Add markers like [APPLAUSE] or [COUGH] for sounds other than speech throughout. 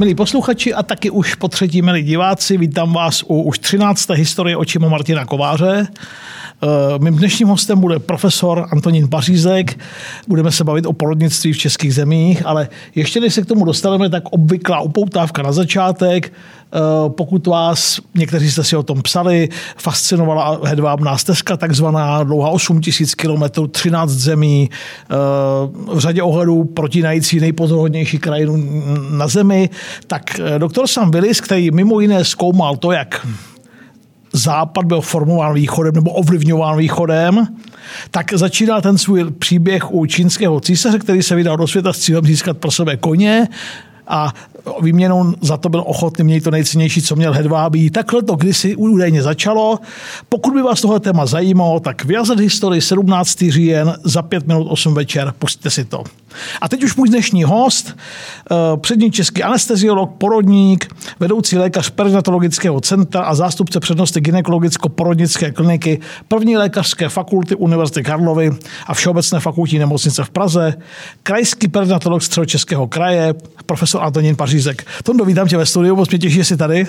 Milí posluchači a taky už po třetí, milí diváci, vítám vás u už 13. historie očima Martina Kováře. Eh, mým dnešním hostem bude profesor Antonín Pařízek. Budeme se bavit o porodnictví v českých zemích, ale ještě než se k tomu dostaneme, tak obvyklá upoutávka na začátek. Eh, pokud vás, někteří jste si o tom psali, fascinovala hedvábná stezka, takzvaná dlouhá 8000 km, 13 zemí, eh, v řadě ohledů protinající nejpozoruhodnější krajinu na zemi, tak doktor Sam Willis, který mimo jiné zkoumal to, jak západ byl formován východem nebo ovlivňován východem, tak začíná ten svůj příběh u čínského císaře, který se vydal do světa s cílem získat pro sebe koně a výměnou za to byl ochotný měnit to nejcennější, co měl hedvábí. Takhle to kdysi údajně začalo. Pokud by vás tohle téma zajímalo, tak vyjazet historii 17. říjen za 5 minut 8 večer, pustíte si to. A teď už můj dnešní host, eh, přední český anesteziolog, porodník, vedoucí lékař perinatologického centra a zástupce přednosti gynekologicko-porodnické kliniky první lékařské fakulty Univerzity Karlovy a Všeobecné fakultní nemocnice v Praze, krajský perinatolog středočeského kraje, profesor Antonín Pařízek. Tondo, vítám tě ve studiu, moc mě těší, že jsi tady.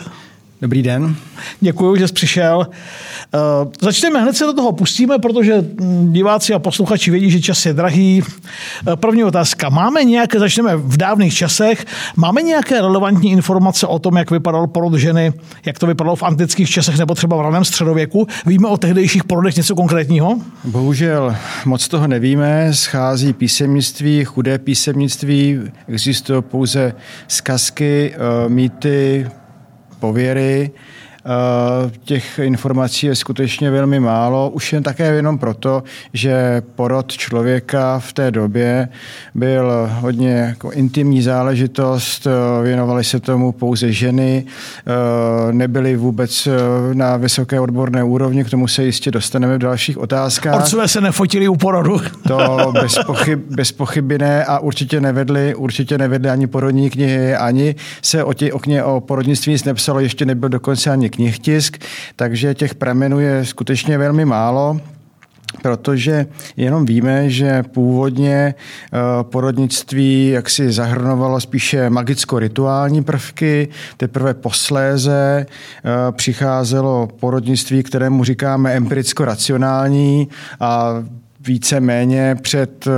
Dobrý den. Děkuji, že jsi přišel. Uh, začneme, hned se do toho pustíme, protože hm, diváci a posluchači vědí, že čas je drahý. Uh, první otázka. Máme nějaké, začneme v dávných časech, máme nějaké relevantní informace o tom, jak vypadal porod ženy, jak to vypadalo v antických časech nebo třeba v raném středověku? Víme o tehdejších porodech něco konkrétního? Bohužel moc toho nevíme. Schází písemnictví, chudé písemnictví, existují pouze zkazky, uh, mýty, pověry. Eh, těch informací je skutečně velmi málo, už jen také jenom proto, že porod člověka v té době byl hodně jako intimní záležitost, eh, věnovaly se tomu pouze ženy, eh, nebyly vůbec na vysoké odborné úrovni, k tomu se jistě dostaneme v dalších otázkách. Otcové se nefotili u porodu. [LAUGHS] To bez, pochyb, bez pochyby ne a určitě nevedli, určitě nevedli ani porodní knihy, ani se o, tě, o, kně, o porodnictví nic nepsalo, ještě nebyl dokonce ani knihtisk, takže těch pramenů je skutečně velmi málo protože jenom víme, že původně eh, porodnictví jaksi zahrnovalo spíše magicko-rituální prvky, teprve posléze eh, přicházelo porodnictví, kterému říkáme empiricko-racionální a více méně před eh,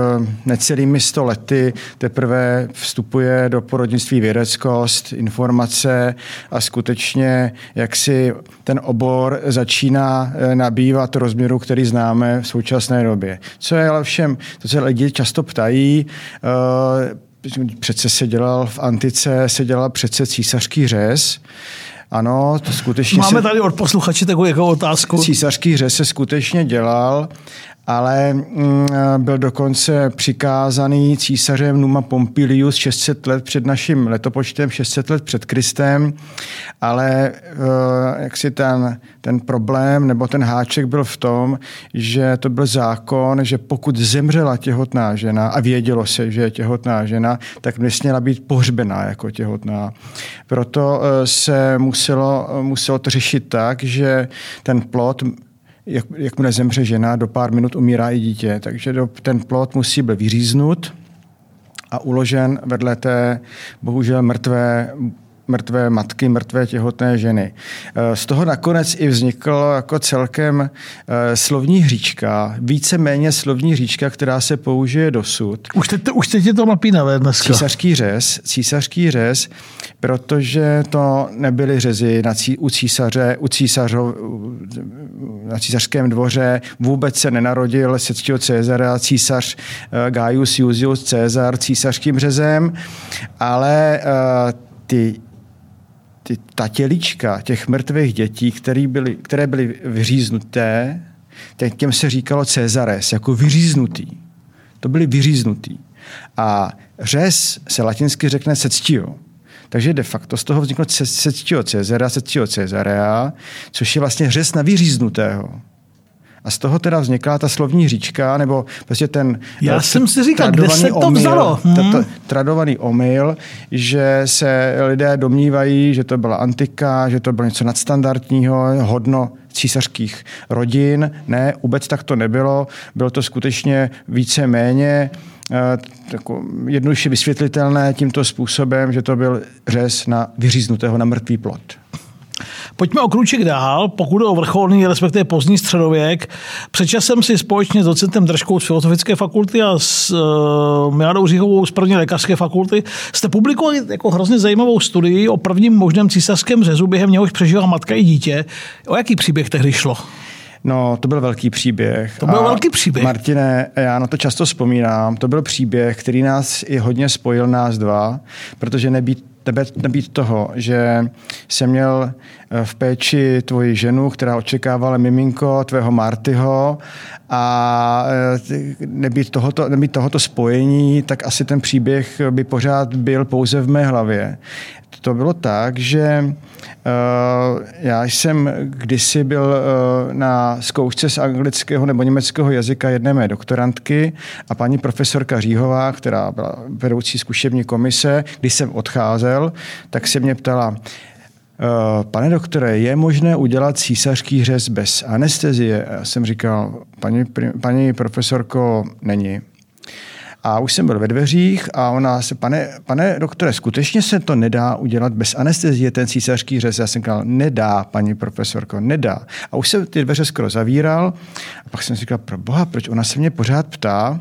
necelými sto lety teprve vstupuje do porodnictví vědeckost, informace a skutečně jak si ten obor začíná eh, nabývat rozměru, který známe v současné době. Co je ale všem, to se lidi často ptají, eh, přece se dělal v antice, se dělal přece císařský řez, ano, to skutečně Máme se... tady od posluchače takovou jako otázku. Císařský řez se skutečně dělal ale mm, byl dokonce přikázaný císařem Numa Pompilius 600 let před naším letopočtem, 600 let před Kristem, ale eh, jak si ten, ten problém nebo ten háček byl v tom, že to byl zákon, že pokud zemřela těhotná žena a vědělo se, že je těhotná žena, tak nesměla být pohřbená jako těhotná. Proto eh, se muselo, muselo to řešit tak, že ten plot jak, jakmile zemře žena, do pár minut umírá i dítě. Takže do, ten plot musí být vyříznut a uložen vedle té bohužel mrtvé mrtvé matky, mrtvé těhotné ženy. Eh, z toho nakonec i vzniklo jako celkem eh, slovní hříčka, více-méně slovní hříčka, která se použije dosud. Už teď, už teď je to napínavé dneska. Císařský řez, císařský řez, protože to nebyly řezy na cí, u císaře, u císařo, na císařském dvoře, vůbec se nenarodil se Cezara, císař eh, Gaius Julius Cezar císařským řezem, ale ty ty, ta tělička těch mrtvých dětí, které byly, které byly vyříznuté, těm se říkalo Cezares, jako vyříznutý. To byly vyříznutý. A řez se latinsky řekne sectio. Takže de facto z toho vzniklo sectio Cezara, sectio Cezarea, což je vlastně řez na vyříznutého. A z toho teda vzniká ta slovní říčka, nebo prostě ten Já ten, jsem si říkal, kde se to omyl, vzalo? Hmm. tradovaný omyl, že se lidé domnívají, že to byla antika, že to bylo něco nadstandardního, hodno císařských rodin. Ne, vůbec tak to nebylo. Bylo to skutečně více méně jednoduše vysvětlitelné tímto způsobem, že to byl řez na vyříznutého na mrtvý plot. Pojďme o kruček dál, pokud o vrcholný, respektive pozdní středověk. Před časem si společně s docentem Držkou z Filozofické fakulty a s uh, Miladou Říchovou z první lékařské fakulty jste publikovali jako hrozně zajímavou studii o prvním možném císařském řezu, během něhož přežila matka i dítě. O jaký příběh tehdy šlo? No, to byl velký příběh. To byl a velký příběh. Martine, já na to často vzpomínám. To byl příběh, který nás i hodně spojil nás dva, protože nebýt nebýt toho, že jsem měl v péči tvoji ženu, která očekávala miminko tvého Martyho a eh, nebýt tohoto, nebýt tohoto spojení, tak asi ten příběh by pořád byl pouze v mé hlavě. To bylo tak, že Eh, já jsem kdysi byl eh, na zkoušce z anglického nebo německého jazyka jedné mé doktorantky a paní profesorka Říhová, která byla vedoucí zkušební komise, když jsem odcházel, tak se mě ptala, eh, Pane doktore, je možné udělat císařský řez bez anestezie? Já jsem říkal, paní, paní profesorko, není. A už jsem byl ve dveřích a ona se, pane, pane doktore, skutečně se to nedá udělat bez anestezie, ten císařský řez? Já jsem říkal, nedá, paní profesorko, nedá. A už se ty dveře skoro zavíral a pak jsem říkal, pro boha, proč ona se mě pořád ptá,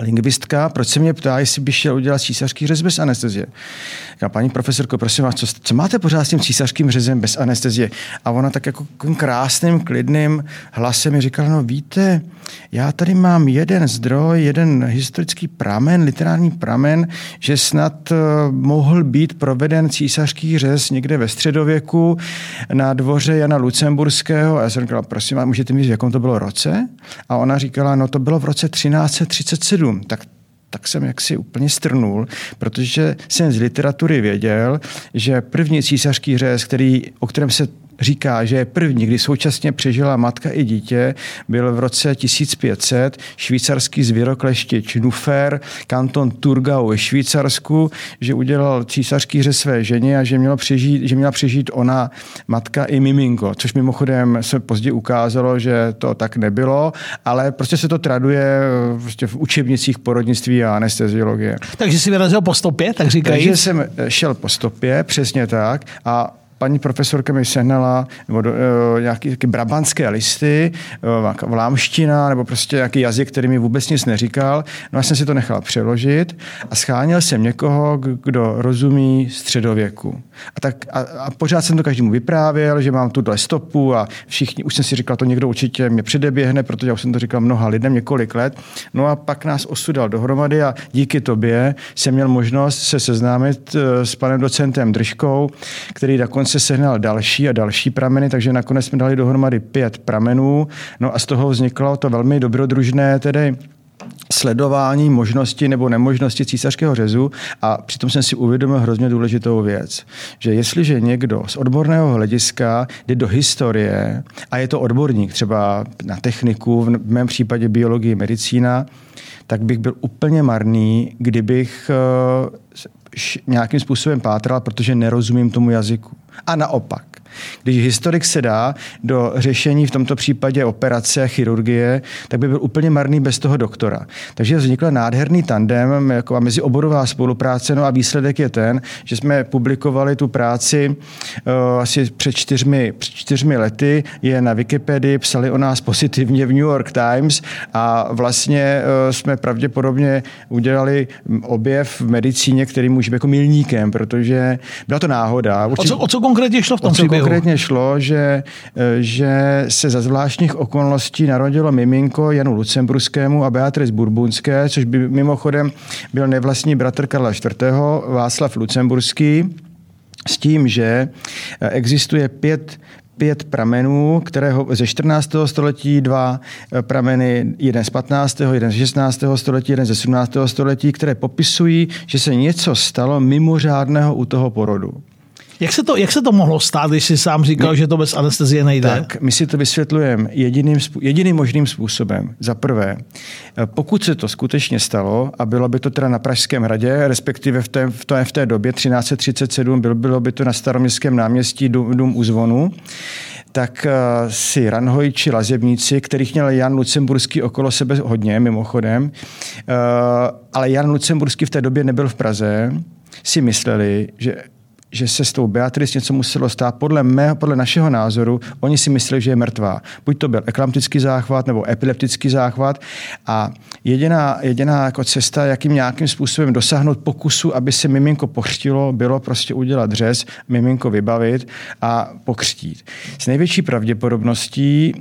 lingvistka, proč se mě ptá, jestli by šel udělat císařský řez bez anestezie. Říká, paní profesorko, prosím vás, co, co máte pořád s tím císařským řezem bez anestezie? A ona tak jako krásným, klidným hlasem mi říkala, no víte, já tady mám jeden zdroj, jeden historický pramen, literární pramen, že snad uh, mohl být proveden císařský řez někde ve středověku na dvoře Jana Lucemburského. A já jsem říkala, prosím vás, můžete mi říct, v jakom to bylo roce? A ona říkala, no to bylo v roce 1337. Tak tak jsem jaksi úplně strnul, protože jsem z literatury věděl, že první císařský řez, který, o kterém se říká, že první, kdy současně přežila matka i dítě, byl v roce 1500 švýcarský zvěrokleštič Nufer, kanton Turgau ve Švýcarsku, že udělal císařský hře své ženě a že měla přežít, že měla přežít ona matka i miminko, což mimochodem se později ukázalo, že to tak nebylo, ale prostě se to traduje prostě v učebnicích porodnictví a anesteziologie. Takže si vyrazil po stopě, tak říkají? Takže jsem šel po stopě, přesně tak. A paní profesorka mi sehnala nebo do, uh, nějaký taky brabantské listy, uh, vlámština nebo prostě nějaký jazyk, který mi vůbec nic neříkal. No já jsem si to nechal přeložit a scháněl jsem někoho, kdo rozumí středověku. A, tak, a, a pořád jsem to každému vyprávěl, že mám tuhle stopu a všichni, už jsem si říkal, to někdo určitě mě předeběhne, protože já už jsem to říkal mnoha lidem několik let. No a pak nás osudal dohromady a díky tobě jsem měl možnost se seznámit s panem docentem Držkou, který dokonce se sehnal další a další prameny, takže nakonec jsme dali dohromady pět pramenů. No a z toho vzniklo to velmi dobrodružné tedy sledování možnosti nebo nemožnosti císařského řezu a přitom jsem si uvědomil hrozně důležitou věc, že jestliže někdo z odborného hlediska jde do historie a je to odborník třeba na techniku, v mém případě biologii, medicína, tak bych byl úplně marný, kdybych eh, nějakým způsobem pátral, protože nerozumím tomu jazyku. A naopak. Když historik se dá do řešení v tomto případě operace, chirurgie, tak by byl úplně marný bez toho doktora. Takže vznikl nádherný tandem, jako a mezioborová spolupráce, no a výsledek je ten, že jsme publikovali tu práci uh, asi před čtyřmi, před čtyřmi lety, je na Wikipedii, psali o nás pozitivně v New York Times a vlastně uh, jsme pravděpodobně udělali objev v medicíně, který může být jako milníkem, protože byla to náhoda. Určitě, o, co, o co konkrétně šlo v tom příběhu? Konkrétně šlo, že, eh, že se za zvláštních okolností narodilo miminko Janu Lucemburskému a Beatrice Burbunské, což by mimochodem byl nevlastní bratr Karla IV. Václav Lucemburský, s tím, že eh, existuje pět pět pramenů, kterého ze 14. století, dva eh, prameny, jeden z 15., jeden z 16. století, jeden ze 17. století, které popisují, že se něco stalo mimořádného u toho porodu. Jak se, to, jak se to mohlo stát, když jsi sám říkal, my, že to bez anestezie nejde? Tak, my si to vysvětlujeme jediným, jediným možným způsobem. Za prvé, pokud se to skutečně stalo, a bylo by to teda na Pražském hradě, respektive v té, v té, v té době 1337, bylo, bylo by to na staroměstském náměstí Dům, dům u zvonu, tak uh, si ranhojči, lazebníci, kterých měl Jan Lucemburský okolo sebe hodně, mimochodem, uh, ale Jan Lucemburský v té době nebyl v Praze, si mysleli, že že se s tou Beatrice něco muselo stát. Podle, mého, podle našeho názoru, oni si mysleli, že je mrtvá. Buď to byl eklamtický záchvat nebo epileptický záchvat. A jediná, jediná jako cesta, jakým nějakým způsobem dosáhnout pokusu, aby se miminko pochřtilo, bylo prostě udělat řez, miminko vybavit a pokřtít. S největší pravděpodobností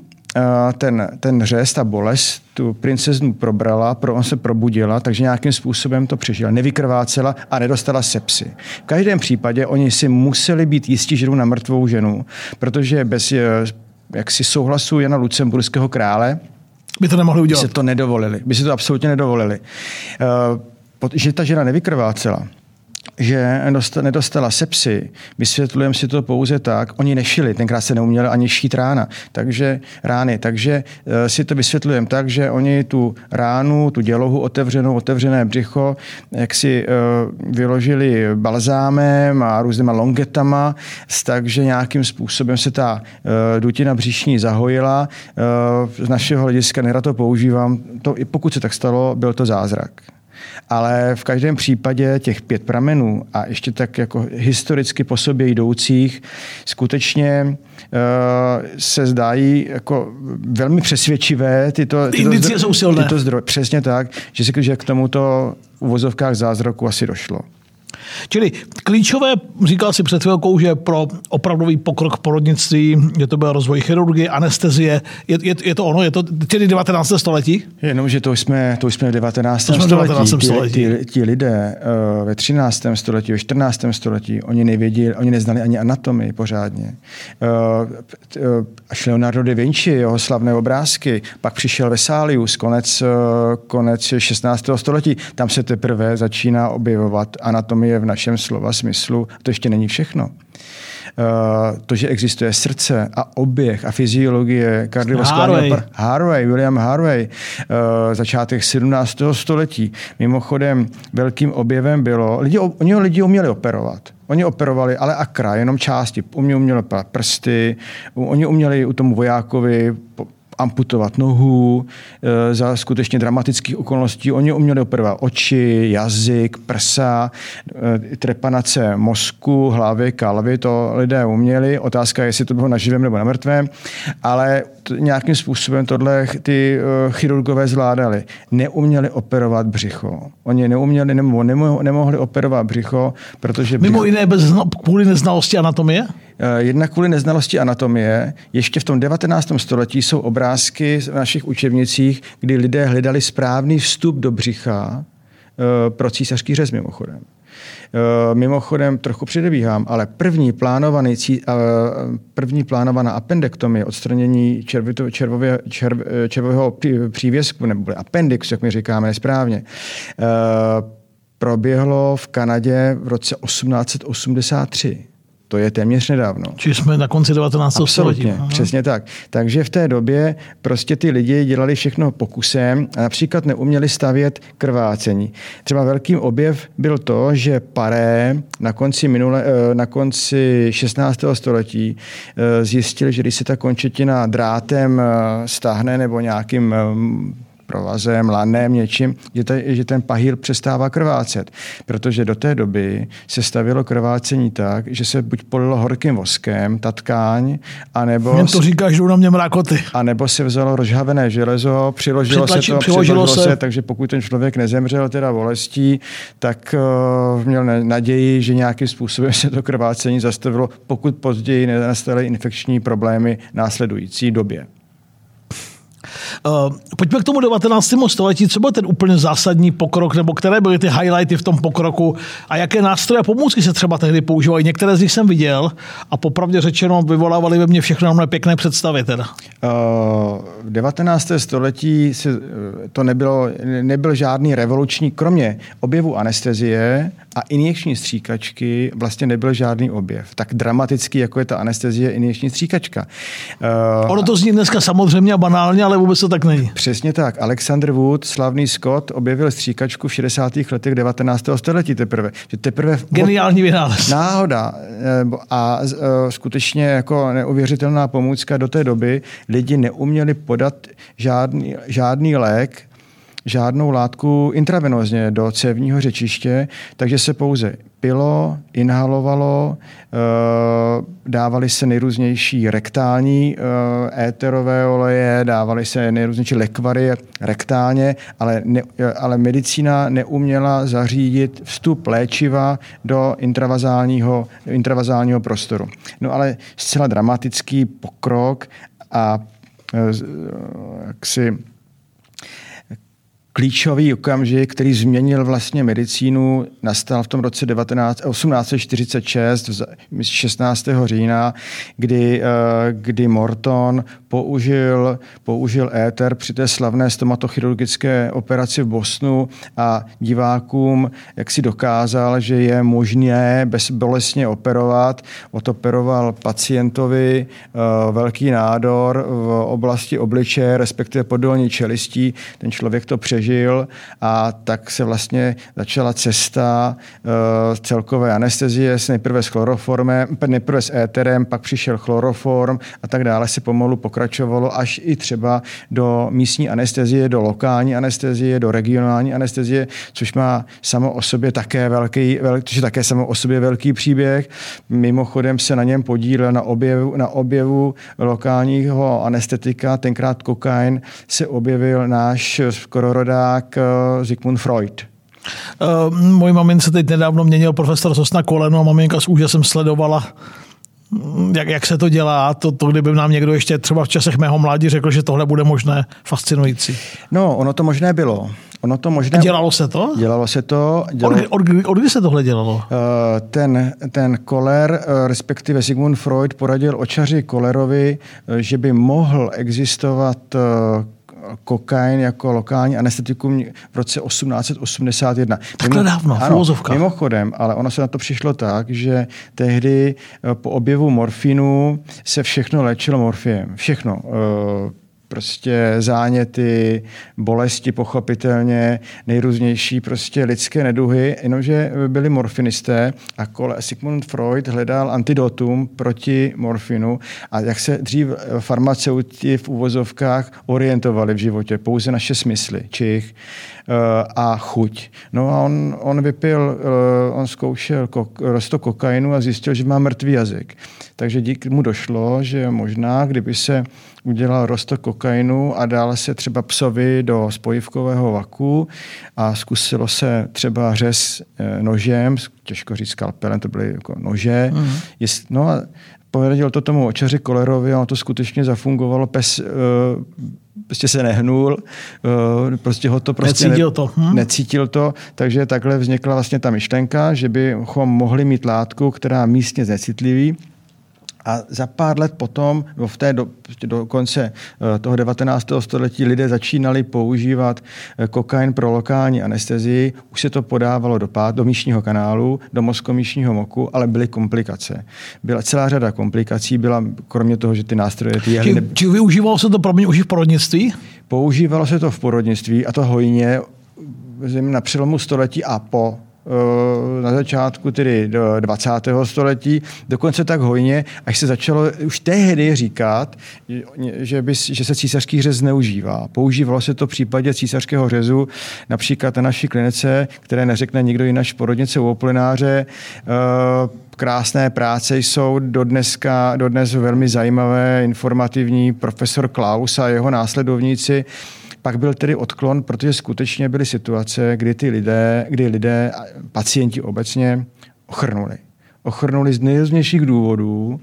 ten, ten řez, ta bolest, tu princeznu probrala, pro on se probudila, takže nějakým způsobem to přežila. Nevykrvácela a nedostala sepsy. V každém případě oni si museli být jistí, že jdou na mrtvou ženu, protože bez eh, jaksi souhlasu Jana Lucemburského krále by to nemohli udělat. By se to nedovolili. By se to absolutně nedovolili. Uh, že ta žena nevykrvácela, že nedostala sepsy, vysvětlujeme si to pouze tak, oni nešili, tenkrát se neuměli ani šít rána, takže rány, takže uh, si to vysvětlujeme tak, že oni tu ránu, tu dělohu otevřenou, otevřené břicho, jak si uh, vyložili balzámem a různýma longetama, takže nějakým způsobem se ta uh, dutina břišní zahojila. Z našeho hlediska nerad to používám, to, pokud se tak stalo, byl to zázrak ale v každém případě těch pět pramenů a ještě tak jako historicky po sobě jdoucích skutečně uh, se zdají jako velmi přesvědčivé tyto, tyto, Indicie jsou silné. tyto zdroje. Přesně tak, že si že k tomuto v uvozovkách zázraku asi došlo. Čili klíčové, říkal si před chvilkou, že pro opravdový pokrok porodnictví, je to byl rozvoj chirurgie, anestezie, je, je, je to ono, je to tedy 19. století? Jenom, že to jsme, to jsme v 19. To jsme století. 19. století. Ti, ti, ti lidé uh, ve 13. století, ve 14. století, oni nevěděli, oni neznali ani anatomii pořádně. Uh, uh, až Leonardo da Vinci, jeho slavné obrázky, pak přišel Vesalius, konec, konec 16. století, tam se teprve začíná objevovat anatomie v našem slova smyslu. To ještě není všechno. Uh, to, že existuje srdce a oběh a fyziologie kardiovaskulárního Harvey. Harvey, William Harvey, uh, začátek 17. století. Mimochodem, velkým objevem bylo, lidi, oni lidi uměli operovat. Oni operovali, ale akra, jenom části. Oni uměli prsty, oni uměli u tomu vojákovi amputovat nohu e, za skutečně dramatických okolností. Oni uměli operovat oči, jazyk, prsa, e, trepanace mozku, hlavy, kalvy, to lidé uměli. Otázka je, jestli to bylo na živém nebo na mrtvém, ale nějakým způsobem tohle ty e, chirurgové zvládali. Neuměli operovat břicho. Oni neuměli nebo nemohli operovat břicho, protože... Břicho... Mimo jiné bez, kvůli neznalosti anatomie? Eh, jednak kvůli neznalosti anatomie, ještě v tom 19. století jsou obrázky v našich učebnicích, kdy lidé hledali správný vstup do břicha eh, pro císařský řez mimochodem. Eh, mimochodem trochu předebíhám, ale první, plánovaný, první plánovaná appendektomie, odstranění červito, červově, červ, červového přívěsku, nebo appendix, jak my říkáme nesprávně, proběhlo v Kanadě v roce 1883. To je téměř nedávno. Či jsme na konci 19. století. přesně tak. Takže v té době prostě ty lidi dělali všechno pokusem a například neuměli stavět krvácení. Třeba velkým objev byl to, že paré na konci, minule, eh, na konci 16. století eh, zjistili, že když se ta končetina drátem eh, stáhne nebo nějakým provazem, lanem, něčím, že, ta, že ten pahýl přestává krvácet. Protože do té doby se stavilo krvácení tak, že se buď polilo horkým voskem, ta tkáň, anebo... Jen to říkáš, že na mě mrákoty. A nebo se vzalo rozhavené železo, přiložilo Přitlači, se to, přiložilo se. se. takže pokud ten člověk nezemřel teda bolestí, tak uh, měl naději, že nějakým způsobem se to krvácení zastavilo, pokud později nenastaly infekční problémy následující době. Uh, pojďme k tomu 19. století. Co byl ten úplně zásadní pokrok, nebo které byly ty highlighty v tom pokroku a jaké nástroje a pomůcky se třeba tehdy používají? Některé z nich jsem viděl a popravdě řečeno vyvolávali ve mně všechno na pěkné představy. Teda. Uh, v 19. století se, to nebylo, nebyl žádný revoluční, kromě objevu anestezie a injekční stříkačky vlastně nebyl žádný objev. Tak dramatický, jako je ta anestezie, injekční stříkačka. Uh, ono to zní dneska samozřejmě banálně, ale vůbec to tak není. Přesně tak. Alexander Wood, slavný Scott, objevil stříkačku v 60. letech 19. století teprve. Že teprve Geniální vynález. Náhoda. Eh, a eh, skutečně jako neuvěřitelná pomůcka do té doby. Lidi neuměli podat žádný, žádný lék, žádnou látku intravenozně do cévního řečiště, takže se pouze pilo, inhalovalo, eh, dávaly se nejrůznější rektální eh, éterové oleje, dávaly se nejrůznější lekvary rektálně, ale, ne, ale medicína neuměla zařídit vstup léčiva do intravazálního, intravazálního prostoru. No ale zcela dramatický pokrok a eh, jaksi klíčový okamžik, který změnil vlastně medicínu, nastal v tom roce 19, 1846, 16. října, kdy, eh, kdy Morton použil, použil éter při té slavné stomatochirurgické operaci v Bosnu a divákům jak si dokázal, že je možné bezbolestně operovat. Otoperoval pacientovi eh, velký nádor v oblasti obličeje, respektive podolní čelistí. Ten člověk to přežil přežil a tak se vlastně začala cesta uh, celkové anestezie nejprve s chloroformem, nejprve s éterem, pak přišel chloroform a tak dále se pomalu pokračovalo až i třeba do místní anestezie, do lokální anestezie, do regionální anestezie, což má samo o sobě také velký, velký což je také samo o sobě velký příběh. Mimochodem se na něm podílel na objevu, na objevu lokálního anestetika, tenkrát kokain se objevil náš skoro rodák eh, Sigmund Freud. Uh, můj mamince teď nedávno měnil profesor Sosna koleno a maminka s úžasem sledovala mm, jak, jak se to dělá, to, to kdyby nám někdo ještě třeba v časech mého mládí řekl, že tohle bude možné, fascinující. No, ono to možné bylo. Ono to možné... Dělalo se to? Dělalo se to. Dělalo... Od, od, od, od kdy se tohle dělalo? Uh, ten, ten Koller, uh, respektive Sigmund Freud, poradil očaři Kolerovi, uh, že by mohl existovat kokain jako lokální anestetikum v roce 1881. Takhle Mimo, dávno, ano, Mimochodem, ale ono se na to přišlo tak, že tehdy po objevu morfinu se všechno léčilo morfiem. Všechno prostě záněty, bolesti pochopitelně, nejrůznější prostě lidské neduhy, jenomže byli morfinisté a kole Sigmund Freud hledal antidotum proti morfinu a jak se dřív farmaceuti v úvozovkách orientovali v životě, pouze naše smysly, čich eh, a chuť. No a on, on vypil, eh, on zkoušel kok, rosto kokainu a zjistil, že má mrtvý jazyk. Takže díky mu došlo, že možná, kdyby se udělal rostok kokainu a dále se třeba psovi do spojivkového vaku a zkusilo se třeba řez eh, nožem, těžko říct skalpelem, to byly jako nože. Mm. Jest, no a poradil to tomu očaři Kolerovi a ono to skutečně zafungovalo. Pes uh, prostě se nehnul, uh, prostě ho to prostě necítil to. Hm? necítil to, takže takhle vznikla vlastně ta myšlenka, že bychom mohli mít látku, která místně znecitliví, a za pár let potom, no v té do, prostě do konce eh, toho 19. století, lidé začínali používat eh, kokain pro lokální anestezii. Už se to podávalo do, pát, do míšního kanálu, do mozkomíšního moku, ale byly komplikace. Byla celá řada komplikací, byla kromě toho, že ty nástroje... Ty jehly, či, ne... či využívalo se to pro mě už v porodnictví? Používalo se to v porodnictví a to hojně na přelomu století a po na začátku tedy 20. století, dokonce tak hojně, až se začalo už tehdy říkat, že, by, že se císařský řez zneužívá. Používalo se to v případě císařského řezu, například na naší klinice, které neřekne nikdo než porodnice u oplináře. Eh, krásné práce jsou dodneska, dodnes velmi zajímavé, informativní profesor Klaus a jeho následovníci pak byl tedy odklon, protože skutečně byly situace, kdy ty lidé, kdy lidé, pacienti obecně, ochrnuli. ochrnuli z nejrůznějších důvodů.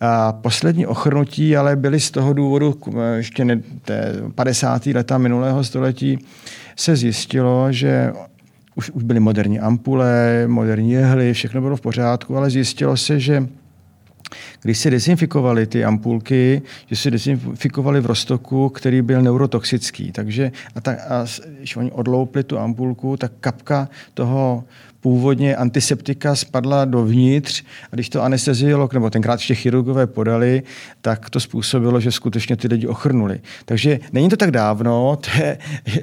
A poslední ochrnutí ale byly z toho důvodu, ještě ne, té 50. leta minulého století, se zjistilo, že už, už byly moderní ampule, moderní jehly, všechno bylo v pořádku, ale zjistilo se, že když se dezinfikovaly ty ampulky, že se dezinfikovaly v roztoku, který byl neurotoxický. Takže a, ta, a když oni odloupli tu ampulku, tak kapka toho původně antiseptika spadla dovnitř a když to anesteziolog nebo tenkrát ještě chirurgové podali, tak to způsobilo, že skutečně ty lidi ochrnuli. Takže není to tak dávno, to je,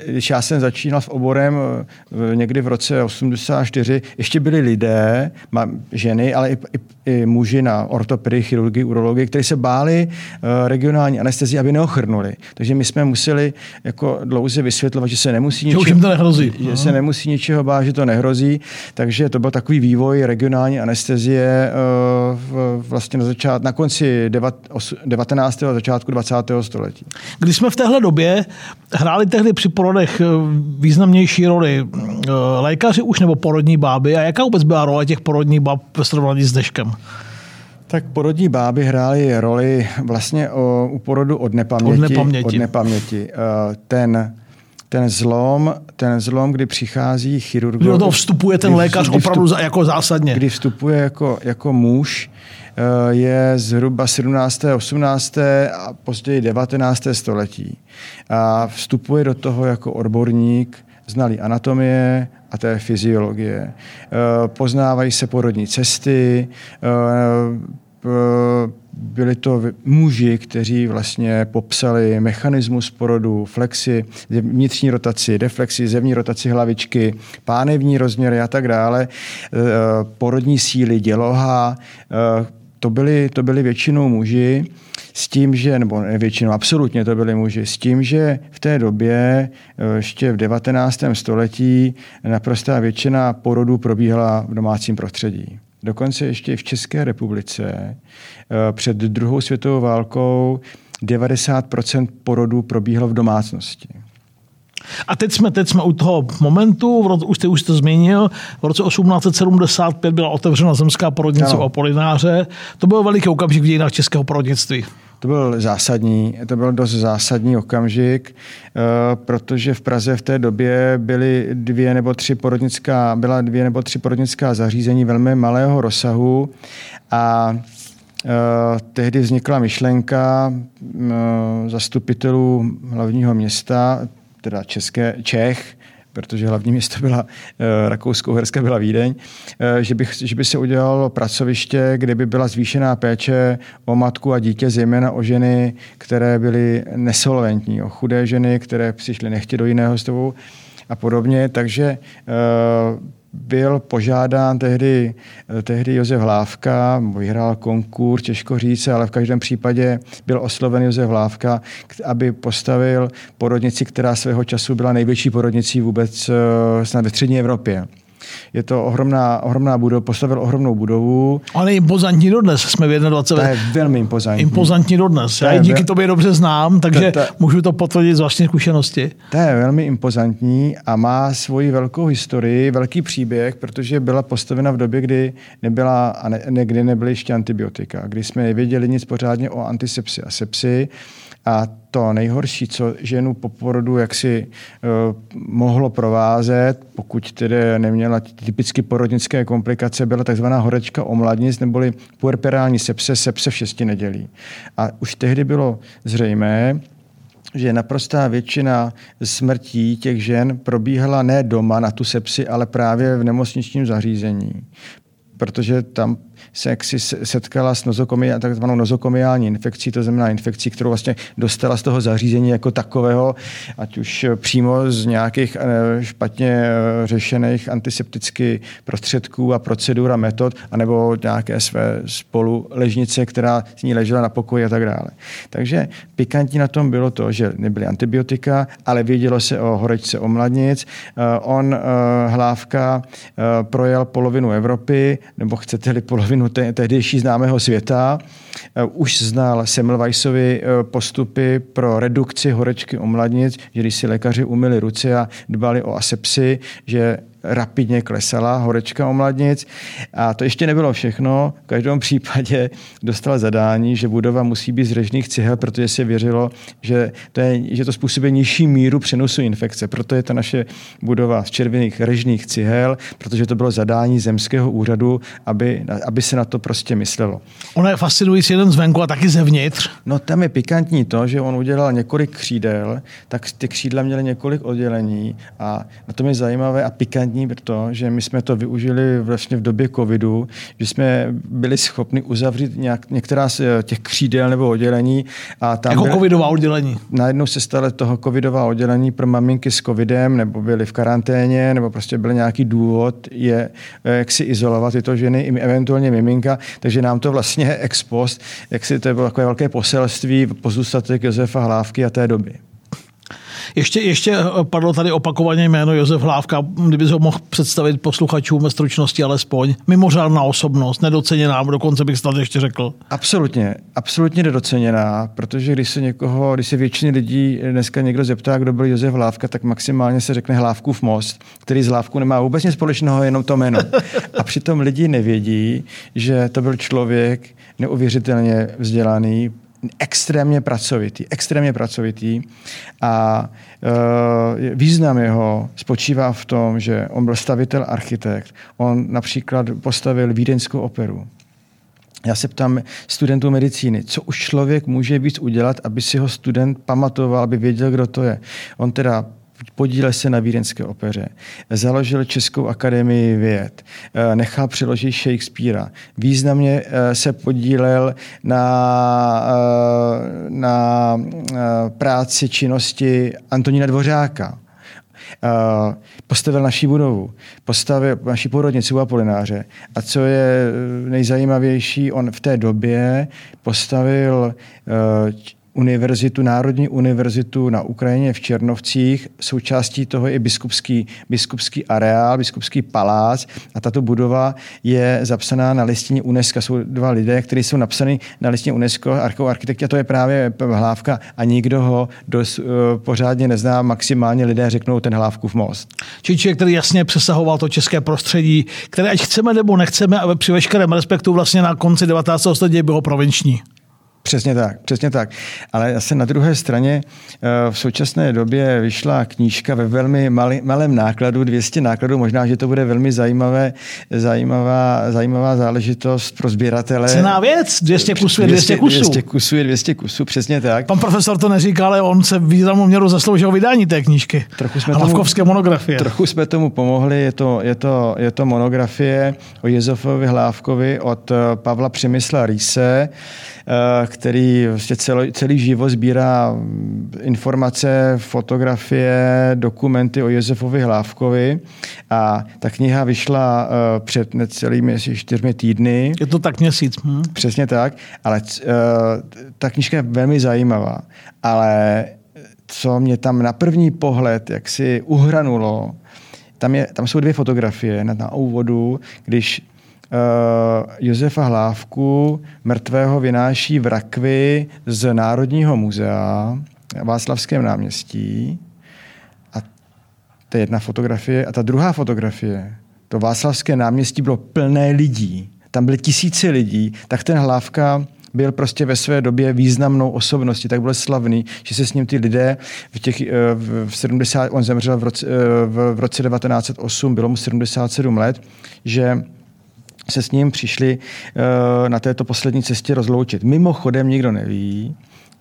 když já jsem začínal v oborem eh, někdy v roce 84, ještě byli lidé, ženy, ale i, i, i muži na ortopedii, chirurgii, urologii, kteří se báli uh, regionální anestezii, aby neochrnuli. Takže my jsme museli jako dlouze vysvětlovat, že se nemusí že ničeho, to nehrozí. Že se nemusí ničeho bát, že to nehrozí. Takže to byl takový vývoj regionální anestezie uh, vlastně na, začát, na konci 19. a začátku 20. století. Když jsme v téhle době hráli tehdy při porodech eh, významnější roli lékaři už nebo porodní báby a jaká vůbec byla role těch porodních báb ve srovnání s dneškem? Tak porodní báby hrály roli vlastně o, u porodu od nepaměti. Od nepaměti. Od nepaměti. Ten, ten zlom, ten zlom, kdy přichází chirurg. Kdy do toho vstupuje ten kdy, lékař kdy opravdu vstup, jako zásadně. Kdy vstupuje jako, jako muž, je zhruba 17., 18. a později 19. století. A vstupuje do toho jako odborník, znalý anatomie, a je fyziologie. Eh, poznávají se porodní cesty, eh, byli to muži, kteří vlastně popsali mechanismus porodu, flexi, vnitřní rotaci, deflexi, zevní rotaci hlavičky, pánevní rozměry a tak dále, eh, porodní síly, děloha, to byli, to byli většinou muži s tím, že, nebo ne většinou, absolutně to byli muži, s tím, že v té době, eh, ještě v 19. století, naprostá většina porodů probíhala v domácím prostředí. Dokonce ještě v České republice eh, před druhou světovou válkou 90% porodů probíhalo v domácnosti. A teď jsme, teď jsme u toho momentu, už jste už to zmínil, v roce 1875 byla otevřena zemská porodnice o Polináře. To byl veliký okamžik v dějinách českého porodnictví. To byl zásadní, to byl dost zásadní okamžik, eh, protože v Praze v té době byly dvě nebo tři porodnická, byla dvě nebo tři porodnická zařízení velmi malého rozsahu a Uh, tehdy vznikla myšlenka uh, zastupitelů hlavního města, teda České, Čech, protože hlavní město byla eh, Rakousko-Uherské, byla Vídeň, eh, že, bych, že by se udělalo pracoviště, kde by byla zvýšená péče o matku a dítě, zejména o ženy, které byly nesolventní, o chudé ženy, které přišly nechtě do jiného stavu a podobně. Takže eh, byl požádán tehdy, tehdy Josef Hlávka, vyhrál konkurs, těžko říct, ale v každém případě byl osloven Josef Hlávka, aby postavil porodnici, která svého času byla největší porodnicí vůbec eh, snad ve střední Evropě. Je to ohromná, ohromná budova, postavil ohromnou budovu. Ale impozantní dodnes, jsme v 21. To je velmi impozantní. Impozantní dodnes. Já díky ve... tobě dobře znám, takže to, to, můžu to potvrdit z vlastní zkušenosti. To je velmi impozantní a má svoji velkou historii, velký příběh, protože byla postavena v době, kdy nebyla, a ne, ne, kdy nebyly ještě antibiotika, kdy jsme nevěděli nic pořádně o antisepsi a sepsi. A to nejhorší, co ženu po porodu jaksi uh, mohlo provázet, pokud tedy neměla typicky porodnické komplikace, byla takzvaná horečka omladnic neboli puerperální sepse, sepse v šesti nedělí. A už tehdy bylo zřejmé, že naprostá většina smrtí těch žen probíhala ne doma na tu sepsi, ale právě v nemocničním zařízení protože tam se jaksi setkala s nozokomi, takzvanou nozokomiální infekcí, to znamená infekcí, kterou vlastně dostala z toho zařízení jako takového, ať už přímo z nějakých eh, špatně eh, řešených antiseptických prostředků a procedur a metod, anebo nějaké své spoluležnice, která z ní ležela na pokoji a tak dále. Takže pikantní na tom bylo to, že nebyly antibiotika, ale vědělo se o horečce omladnic. Eh, on, Hlávka, projel polovinu Evropy, nebo chcete-li polovinu te- tehdejší známého světa. Eh, už znal Semmelweissovi eh, postupy pro redukci horečky u mladnic, že když si lékaři umyli ruce a dbali o asepsy, že rapidně klesala, horečka omladnic. A to ještě nebylo všechno. V každém případě dostala zadání, že budova musí být z řežných cihel, protože se věřilo, že to, je, že to způsobuje nižší míru přenosu infekce. Proto je to naše budova z červených režných cihel, protože to bylo zadání zemského úřadu, aby, aby se na to prostě myslelo. Ono je fascinující jeden zvenku a taky zevnitř. No tam je pikantní to, že on udělal několik křídel, tak ty křídla měly několik oddělení a na tom je zajímavé a pikantní to, že my jsme to využili vlastně v době covidu, že jsme byli schopni uzavřít nějak, některá z eh, těch křídel nebo oddělení. A tam jako byl, covidová oddělení. Najednou se stalo toho covidová oddělení pro maminky s covidem, nebo byly v karanténě, nebo prostě byl nějaký důvod je, eh, jak si izolovat tyto ženy, i eventuálně miminka, takže nám to vlastně ex post, jak si to bylo takové velké poselství, pozůstatek Josefa Hlávky a té doby. Ještě, ještě eh, padlo tady opakovaně jméno Josef Hlávka, kdyby ho mohl představit posluchačům ve stručnosti alespoň. Mimořádná osobnost, nedoceněná, dokonce bych snad ještě řekl. Absolutně, absolutně nedoceněná, protože když se někoho, když se většině lidí dneska někdo zeptá, kdo byl Josef Hlávka, tak maximálně se řekne Hlávkův most, který z Hlávku nemá vůbec nic společného, jenom to jméno. A přitom lidi nevědí, že to byl člověk neuvěřitelně vzdělaný, extrémně pracovitý, extrémně pracovitý a e, význam jeho spočívá v tom, že on byl stavitel architekt. On například postavil Vídeňskou operu. Já se ptám studentů medicíny, co už člověk může víc udělat, aby si ho student pamatoval, aby věděl, kdo to je. On teda podílel se na Vídeňské opeře, založil Českou akademii věd, eh, nechal přeložit Shakespearea, významně eh, se podílel na, eh, na práci činnosti Antonína Dvořáka, postavil naší budovu, postavil naší porodnici u Apolináře. A co je nejzajímavější, on v té době postavil univerzitu, Národní univerzitu na Ukrajině v Černovcích. Součástí toho je biskupský, biskupský areál, biskupský palác a tato budova je zapsaná na listině UNESCO. Jsou dva lidé, kteří jsou napsaní na listině UNESCO, architekti, a to je právě Hlávka a nikdo ho dost, uh, pořádně nezná, maximálně lidé řeknou ten Hlávkův most. Čili člověk, který jasně přesahoval to české prostředí, které ať chceme nebo nechceme, ale při veškerém respektu vlastně na konci 19. století bylo provinční. Přesně tak, přesně tak. Ale zase na druhé straně eh, v současné době vyšla knížka ve velmi malý, malém nákladu, 200 nákladů, možná, že to bude velmi zajímavé, zajímavá, zajímavá záležitost pro sběratele. Cená věc, 200 kusů je 200 kusů. 200 kusů je 200 kusů, přesně tak. Pan profesor to neříká, ale on se významnou měru zasloužil vydání té knížky. Trochu jsme tomu, monografie. Trochu jsme tomu pomohli, je to, je to, je to monografie o Jezofovi Hlávkovi od eh, Pavla Přemysla Rýse. Eh, který vlastně celý, celý život sbírá informace, fotografie, dokumenty o Josefovi Hlávkovi. A ta kniha vyšla eh, před necelými čtyřmi týdny. Je to tak měsíc. Hm? Přesně tak, ale eh, ta knižka je velmi zajímavá. Ale co mě tam na první pohled jak si uhranulo, tam, je, tam jsou dvě fotografie na, na úvodu, když Uh, Josefa Hlávku mrtvého vynáší v rakvi z Národního muzea Václavském náměstí. A to je jedna fotografie. A ta druhá fotografie, to Václavské náměstí bylo plné lidí. Tam byly tisíce lidí, tak ten Hlávka byl prostě ve své době významnou osobností, tak byl slavný, že se s ním ty lidé v těch eh, v 70, on zemřel v roce, eh, v roce 1908, bylo mu 77 let, že se s ním přišli uh, na této poslední cestě rozloučit. Mimochodem nikdo neví,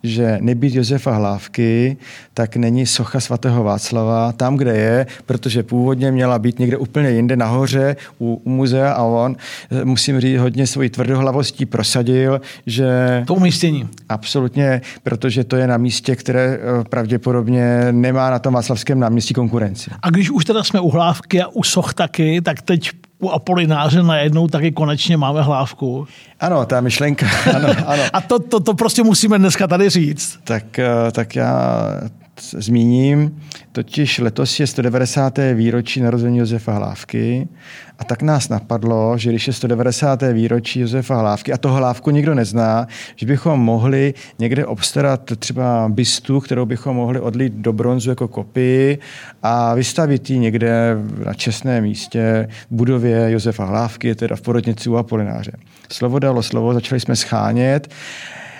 že nebýt Josefa Hlávky, tak není socha svatého Václava tam, kde je, protože původně měla být někde úplně jinde nahoře u, u muzea a on, eh, musím říct, hodně svojí tvrdohlavostí prosadil, že... To umístění. Absolutně, protože to je na místě, které eh, pravděpodobně nemá na tom Václavském náměstí konkurenci. A když už teda jsme u Hlávky a u soch taky, tak teď u Apolináře najednou taky konečně máme hlávku. Ano, ta myšlenka. Ano, ano. [LAUGHS] A to, to, to prostě musíme dneska tady říct. Tak, eh, tak já zmíním. Totiž letos je 190. výročí narození Josefa Hlávky a tak nás napadlo, že když je 190. výročí Josefa Hlávky a toho Hlávku nikdo nezná, že bychom mohli někde obstarat třeba bystu, kterou bychom mohli odlít do bronzu jako kopii a vystavit ji někde na čestném místě v budově Josefa Hlávky, teda v porodnici u Apolináře. Slovo dalo slovo, začali jsme schánět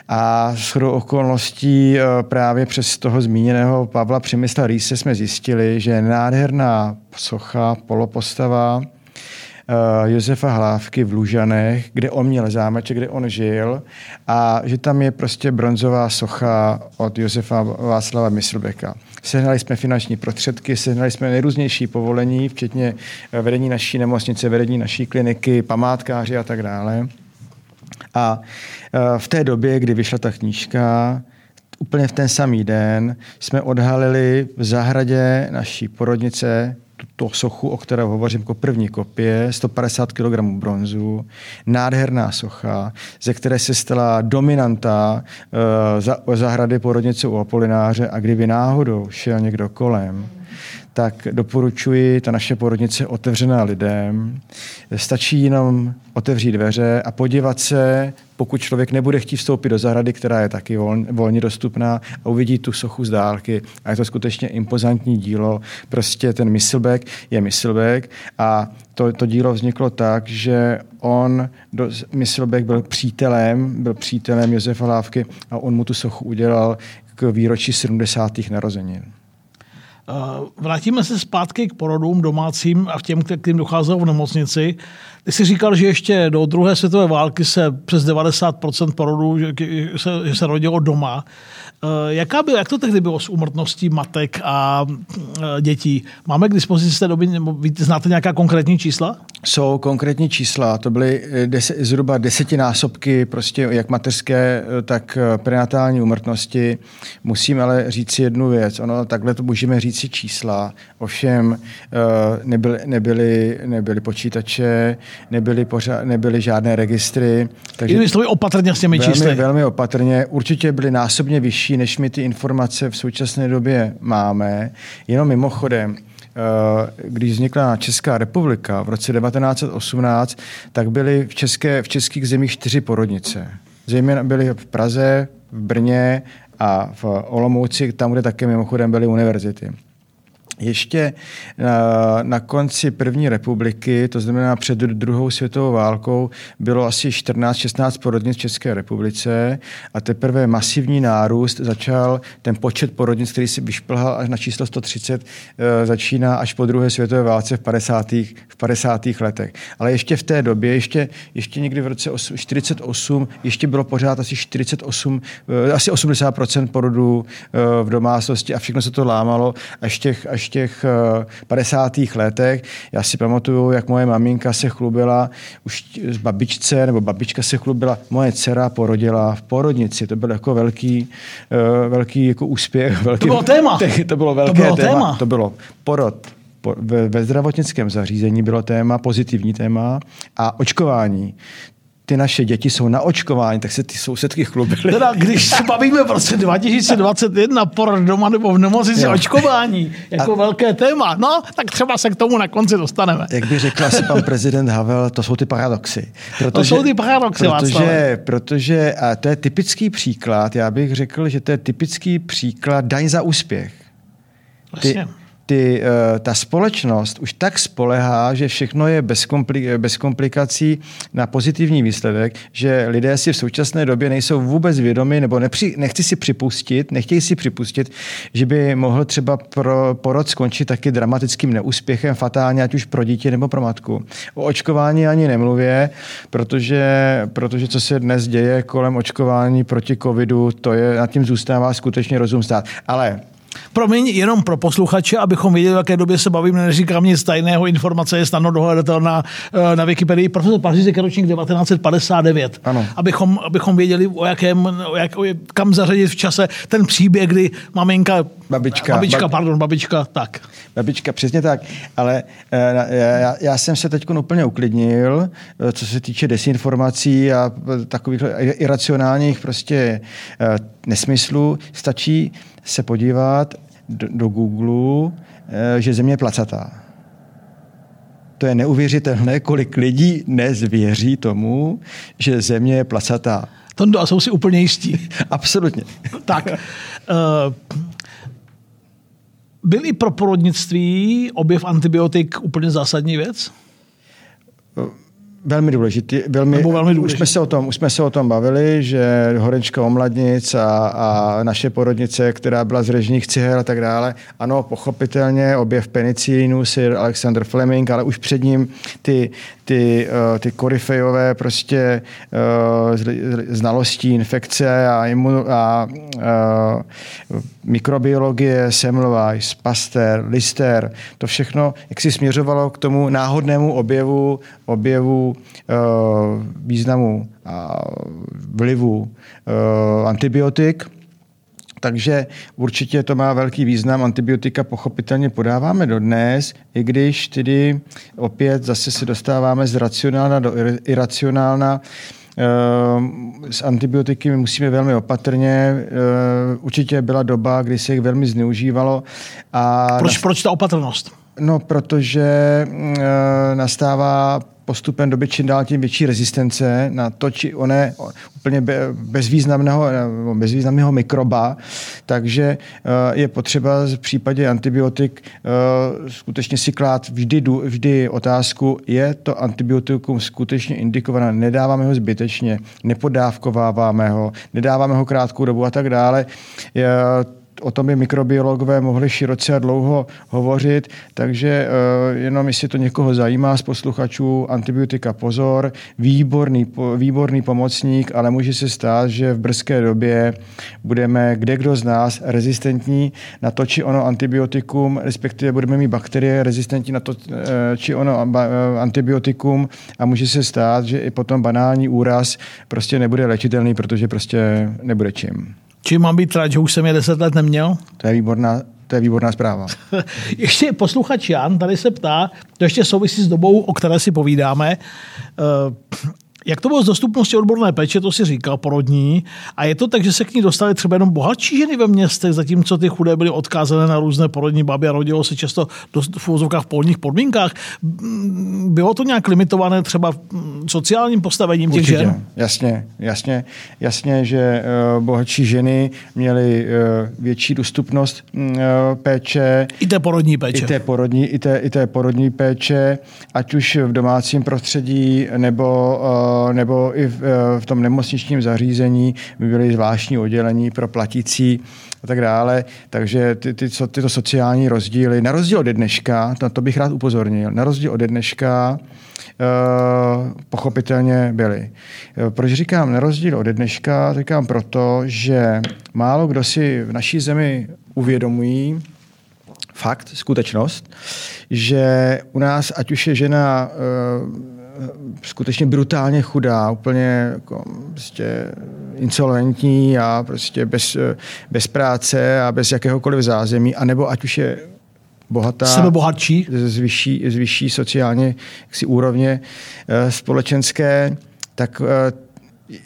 a s okolností eh, právě přes toho zmíněného Pavla Přemysla Rýse jsme zjistili, že nádherná socha, polopostava eh, Josefa Hlávky v Lužanech, kde on měl zámeček, kde on žil a že tam je prostě bronzová socha od Josefa Václava Myslbeka. Sehnali jsme finanční prostředky, sehnali jsme nejrůznější povolení, včetně eh, vedení naší nemocnice, vedení naší kliniky, památkáři a tak dále. A v té době, kdy vyšla ta knížka, úplně v ten samý den jsme odhalili v zahradě naší porodnice tuto sochu, o které hovořím jako první kopie, 150 kg bronzu, nádherná socha, ze které se stala dominanta uh, zahrady porodnice u Apolináře. A kdyby náhodou šel někdo kolem, tak doporučuji, ta naše porodnice otevřená lidem. Stačí jenom otevřít dveře a podívat se, pokud člověk nebude chtít vstoupit do zahrady, která je taky volně dostupná a uvidí tu sochu z dálky. A je to skutečně impozantní dílo. Prostě ten Myslbek je Myslbek a to, to dílo vzniklo tak, že on, Myslbek byl přítelem, byl přítelem Josefa Lávky a on mu tu sochu udělal k výročí 70. narozenin. Vrátíme se zpátky k porodům domácím a k těm, kterým docházelo v nemocnici. Ty jsi říkal, že ještě do druhé světové války se přes 90% porodů že že se rodilo doma. Eh, jaká byl, jak to tehdy bylo s úmrtností matek a eh, dětí? Máme k dispozici z té doby, nebo znáte nějaká konkrétní čísla? Jsou konkrétní čísla, to byly eh, deset, zhruba desetinásobky prostě jak mateřské, tak prenatální úmrtnosti. Musím ale říct si jednu věc, ono takhle to můžeme říct si čísla, ovšem nebyly, nebyly, nebyly počítače, nebyly, pořád, nebyly žádné registry. Takže Jinými opatrně s těmi velmi, čísly. Velmi opatrně, určitě byly násobně vyšší než my ty informace v současné době máme. Jenom mimochodem, eh, když vznikla Česká republika v roce 1918, tak byly v, české, v českých zemích čtyři porodnice. Zejména byly v Praze, v Brně a v Olomouci, tam, kde také mimochodem byly univerzity. Ještě na, na konci první republiky, to znamená před druhou světovou válkou, bylo asi 14-16 porodnic v České republice a teprve masivní nárůst začal, ten počet porodnic, který si vyšplhal až na číslo 130, eh, začíná až po druhé světové válce v 50. v 50. letech. Ale ještě v té době, ještě, ještě někdy v roce 48, ještě bylo pořád asi 48, eh, asi 80% porodů eh, v domácnosti a všechno se to lámalo až těch, až v těch 50. Eh, letech. Já si pamatuju, jak moje maminka se chlubila, už z babičce, nebo babička se chlubila, moje dcera porodila v porodnici. To byl jako velký, eh, velký jako úspěch. [LAUGHS] Velký, to bylo téma. [LAUGHS] To bylo velké to bylo téma. téma. To bylo porod ve, ve zdravotnickém zařízení bylo téma, pozitivní téma a očkování ty naše děti jsou na očkování, tak se ty sousedky chlubily. Teda, když se bavíme v roce 2021 porod doma nebo v nemocnici očkování jako a... velké téma, no, tak třeba se k tomu na konci dostaneme. Jak by řekl asi pan prezident Havel, to jsou ty paradoxy. Protože, to jsou ty paradoxy, protože, protože, a to je typický příklad, já bych řekl, že to je typický příklad daň za úspěch. Ty, vlastně ty, uh, ta společnost už tak spolehá, že všechno je bez, kompli- bez komplikací na pozitivní výsledek, že lidé si v současné době nejsou vůbec vědomi, nebo nepři- nechci si připustit, nechtějí si připustit, že by mohl třeba pro porod skončit taky dramatickým neúspěchem, fatálně, ať už pro dítě nebo pro matku. O očkování ani nemluvě, protože, protože co se dnes děje kolem očkování proti covidu, to je, nad tím zůstává skutečně rozum stát. Ale Promiň, jenom pro posluchače, abychom věděli, v jaké době se bavíme, neříkám nic tajného, informace je snadno dohledatelná eh, na Wikipedii. Profesor Pařízek ročník 1959. Ano. Abychom, abychom věděli, o jakém, o jak, kam zařadit v čase ten příběh, kdy maminka, babička, babička bab... pardon, babička, tak. Babička, přesně tak. Ale uh, já, já jsem se teď úplně uklidnil, co se týče desinformací a takových iracionálních prostě nesmyslů. Stačí se podívat, do, do Google, eh, že Země je placatá. To je neuvěřitelné, kolik lidí dnes věří tomu, že Země je placatá. Tondo, a jsou si úplně jistí. [LAUGHS] Absolutně. tak. Uh, byl i pro porodnictví objev antibiotik úplně zásadní věc? Velmi důležitý. Velmi, Nebo velmi důležitý. Už, jsme se o tom, už jsme se o tom bavili, že horečka omladnic a, a naše porodnice, která byla z režních cihel a tak dále, ano, pochopitelně objev penicilínu, sir Alexander Fleming, ale už před ním ty, ty, uh, ty koryfejové prostě uh, znalostí infekce a, imun, a uh, mikrobiologie, Semmelweis, Pasteur, Lister, to všechno jak si směřovalo k tomu náhodnému objevu, objevu významu a vlivu antibiotik. Takže určitě to má velký význam. Antibiotika pochopitelně podáváme dodnes, i když tedy opět zase se dostáváme z racionálna do iracionálna. S antibiotiky musíme velmi opatrně. Určitě byla doba, kdy se jich velmi zneužívalo. A proč, proč ta opatrnost? No, protože nastává postupem doby čím dál tím větší rezistence na to, či one úplně bezvýznamného, bezvýznamného mikroba. Takže eh, je potřeba v případě antibiotik eh, skutečně si klát vždy, vždy otázku, je to antibiotikum skutečně indikované, nedáváme ho zbytečně, nepodávkováváme ho, nedáváme ho krátkou dobu a tak dále o tom by mikrobiologové mohli široce a dlouho hovořit, takže uh, jenom jestli to někoho zajímá z posluchačů, antibiotika pozor, výborný, výborný pomocník, ale může se stát, že v brzké době budeme kde kdo z nás rezistentní na to, či ono antibiotikum, respektive budeme mít bakterie rezistentní na to, uh, či ono uh, antibiotikum a může se stát, že i potom banální úraz prostě nebude léčitelný, protože prostě nebude čím. Čím mám být rád, že už jsem je deset let neměl? To je výborná, to je výborná zpráva. [LAUGHS] ještě posluchač Jan tady se ptá, to ještě souvisí s dobou, o které si povídáme. Jak to bylo s dostupností odborné péče, to si říkal, porodní. A je to tak, že se k ní dostali třeba jenom bohatší ženy ve městech, zatímco ty chudé byly odkázané na různé porodní baby a rodilo se často v úvozovkách v polních podmínkách. Bylo to nějak limitované třeba sociálním postavením těch Určitě. žen? Jasně, jasně, jasně, že uh, bohatší ženy měly uh, větší dostupnost uh, péče. I té porodní péče. I té porodní, i té, i té porodní péče, ať už v domácím prostředí nebo nebo i v, eh, v tom nemocničním zařízení by byly zvláštní oddělení pro platící a tak dále. Takže ty, ty, co, tyto sociální rozdíly, na rozdíl od dneška, na to bych rád upozornil, na rozdíl od dneška Uh, pochopitelně byly. Uh, proč říkám na rozdíl od dneška? Říkám proto, že málo kdo si v naší zemi uvědomují fakt, skutečnost, že u nás, ať už je žena skutečně brutálně chudá, úplně jako prostě insolventní a prostě bez, bez práce a bez jakéhokoliv zázemí, anebo ať už je bohatá, Sebebohatší. Z, vyšší, z vyšší sociálně jaksi, úrovně eh, společenské, tak eh,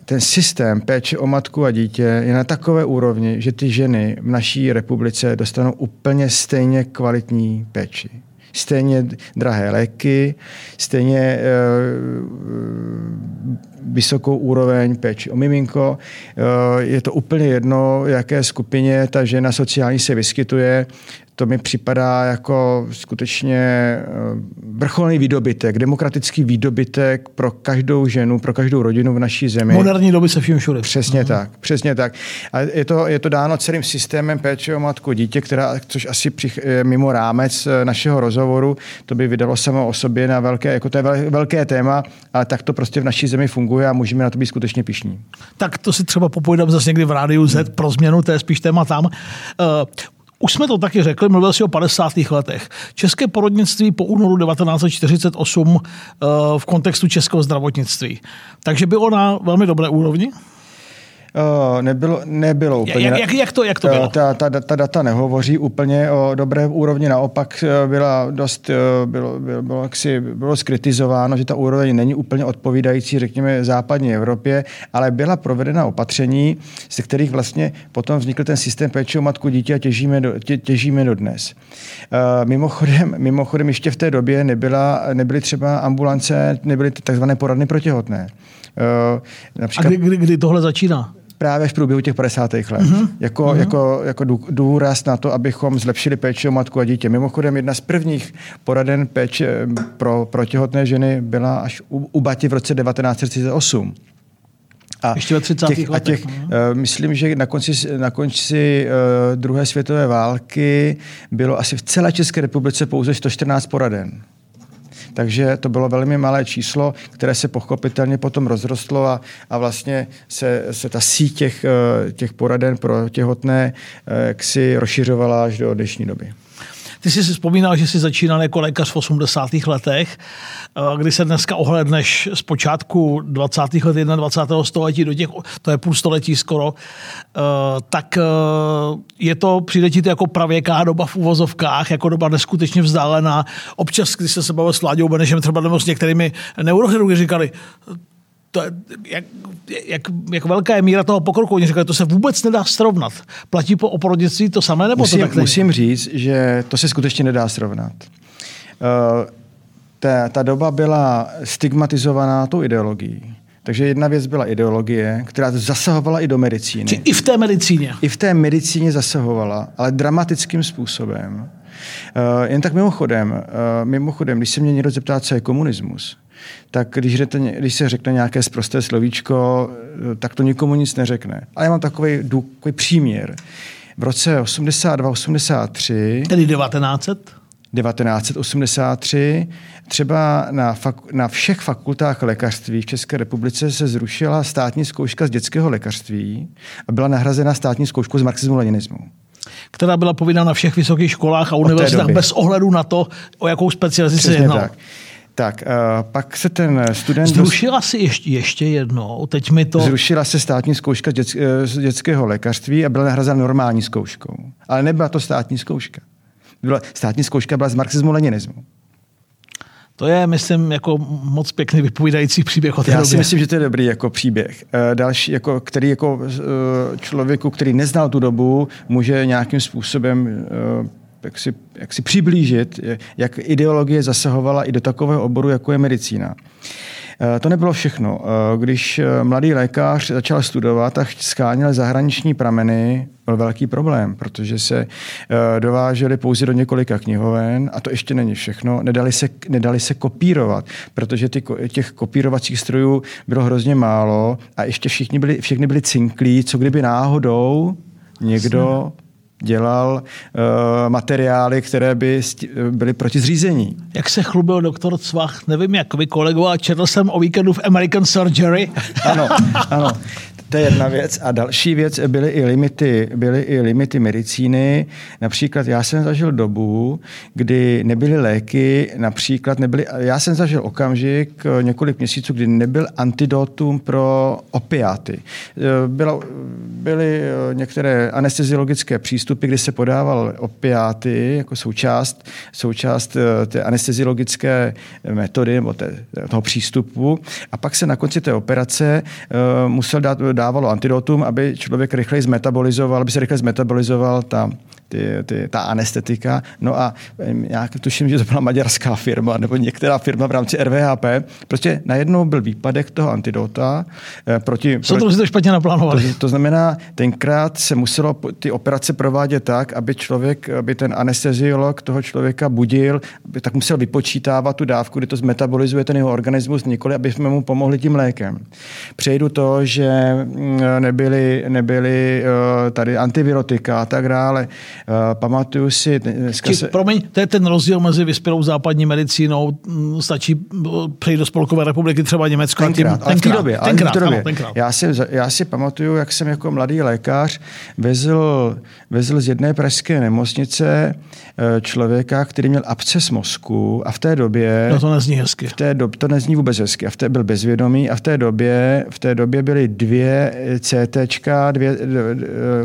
ten systém péče o matku a dítě je na takové úrovni, že ty ženy v naší republice dostanou úplně stejně kvalitní péči stejně drahé léky, stejně e, vysokou úroveň péči o miminko. E, je to úplně jedno, jaké skupině ta žena sociální se vyskytuje to mi připadá jako skutečně eh, vrcholný výdobytek, demokratický výdobytek pro každou ženu, pro každou rodinu v naší zemi. Moderní doby se vším všude. Přesně uh-huh. tak, přesně tak. A je to, je to dáno celým systémem péče o matku dítě, která, což asi přich, mimo rámec eh, našeho rozhovoru, to by vydalo samo o sobě na velké, jako to je velké téma, ale tak to prostě v naší zemi funguje a můžeme na to být skutečně pišní. Tak to si třeba popojdám zase někdy v rádiu Z hmm. pro změnu, to je spíš téma tam. Už jsme to taky řekli, mluvil si o 50. letech. České porodnictví po únoru 1948 eh, v kontextu českého zdravotnictví. Takže bylo na velmi dobré úrovni? Uh, nebylo, nebylo úplně. Jak, jak, jak, to, jak to bylo? Ta, ta, ta data nehovoří úplně o dobré úrovni, naopak byla dost, bylo, bylo, bylo, jaksi, bylo skritizováno, že ta úroveň není úplně odpovídající, řekněme, západní Evropě, ale byla provedena opatření, ze kterých vlastně potom vznikl ten systém péče o matku dítě a těžíme do, tě, těžíme do dnes. Uh, mimochodem, mimochodem ještě v té době nebyla, nebyly třeba ambulance, nebyly takzvané poradny protěhotné. Uh, například, a kdy, kdy, kdy tohle začíná? právě v průběhu těch 50. let. Mm-hmm. Jako, mm-hmm. jako, jako důraz na to, abychom zlepšili péči o matku a dítě. Mimochodem, jedna z prvních poraden péče pro, pro těhotné ženy byla až u, u Bati v roce 1938. A Ještě ve 30. Těch. A těch, uh, myslím, že na konci, na konci uh, druhé světové války bylo asi v celé České republice pouze 114 poraden. Takže to bylo velmi malé číslo, které se pochopitelně potom rozrostlo a, a vlastně se, se ta síť těch, eh, těch poraden pro těhotné eh, jak si rozšiřovala až do dnešní doby. Ty jsi si vzpomínal, že jsi začínal jako lékař v 80. letech, eh, kdy se dneska ohledneš z počátku 20. let 21. století do těch, to je půl století skoro, eh, tak eh, je to, přijde ti to jako pravěká doba v uvozovkách, jako doba neskutečně vzdálená. Občas, když se se bavil s Láďou Benešem třeba nebo s některými neurochirurgy, říkali, to, jak, jak, jak velká je míra toho pokroku. Oni říkali, to se vůbec nedá srovnat. Platí po oporodnictví to samé, nebo musím, to tak Musím říct, že to se skutečně nedá srovnat. Uh, ta, ta doba byla stigmatizovaná tou ideologií. Takže jedna věc byla ideologie, která zasahovala i do medicíny. Či i v té medicíně. I v té medicíně zasahovala, ale dramatickým způsobem. Uh, jen tak mimochodem, uh, mimochodem, když se mě někdo zeptá, co je komunismus, tak když, řete, když se řekne nějaké zprosté slovíčko, tak to nikomu nic neřekne. Ale já mám takový, takový příměr. V roce 82-83... Tedy 1900? 1983 třeba na, fak, na všech fakultách lékařství v České republice se zrušila státní zkouška z dětského lékařství a byla nahrazena státní zkouškou z marxismu-leninismu která byla povinná na všech vysokých školách a univerzitách bez ohledu na to, o jakou specializaci se jednalo. Tak. Tak, uh, pak se ten student... Zrušila si ještě, ještě jednou, teď mi to... Zrušila se státní zkouška dět, eh, z dětského lékařství a byla nahrazena normální zkouškou. Ale nebyla to státní zkouška. Byla, státní zkouška byla z marxismu-leninismu. To je, myslím, jako moc pěkný vypovídající příběh o té Já době. si myslím, že to je dobrý jako příběh. Eh, další, jako, který jako člověku, který neznal tu dobu, může nějakým způsobem jak si, jak si přiblížit, jak ideologie zasahovala i do takového oboru, jako je medicína. Eh, to nebylo všechno. Eh, když eh, mladý lékař začal studovat a scháněl zahraniční prameny, byl velký problém, protože se dovážely pouze do několika knihoven a to ještě není všechno. Nedali se, nedali se kopírovat, protože ty, těch kopírovacích strojů bylo hrozně málo a ještě všichni byli, všichni byli cinklí, co kdyby náhodou někdo dělal uh, materiály, které by byly proti zřízení. Jak se chlubil doktor Cvach, nevím jak vy kolego, a četl jsem o víkendu v American Surgery. ano, ano. To je jedna věc. A další věc byly i limity, byly i limity medicíny. Například já jsem zažil dobu, kdy nebyly léky, například nebyly, já jsem zažil okamžik několik měsíců, kdy nebyl antidotum pro opiáty. Bylo, byly některé anesteziologické přístupy, kdy se podával opiáty jako součást, součást eh, té anesteziologické metody nebo té, toho přístupu. A pak se na konci té operace musel dát dávalo antidotum, aby člověk rychleji zmetabolizoval, aby se rychle zmetabolizoval ta ty, ty, ta anestetika. No a já tuším, že to byla maďarská firma nebo některá firma v rámci RVHP. Prostě najednou byl výpadek toho antidota. Eh, proti, Co to to špatně naplánovali? To, to znamená, tenkrát se muselo ty operace provádět tak, aby člověk, aby ten anesteziolog toho člověka budil, aby tak musel vypočítávat tu dávku, kdy to zmetabolizuje ten jeho organismus, nikoli, aby jsme mu pomohli tím lékem. Přejdu to, že mm, nebyly, nebyly eh, tady antivirotika a tak dále. Pamatuju si... Či, se... Promiň, to je ten rozdíl mezi vyspělou západní medicínou, mm, stačí přejít do Spolkové republiky, třeba Německo. Tenkrát, tím, tenkrát, době. Tenkrát, době. Ano, tenkrát. Já, si, já si pamatuju, jak jsem jako mladý lékař vezl, vezl z jedné pražské nemocnice eh, člověka, který měl absces mozku a v té době... No to nezní hezky. V té době, to nezní vůbec hezky. A v té byl bezvědomý a v té době, v té době byly dvě CTčka, dvě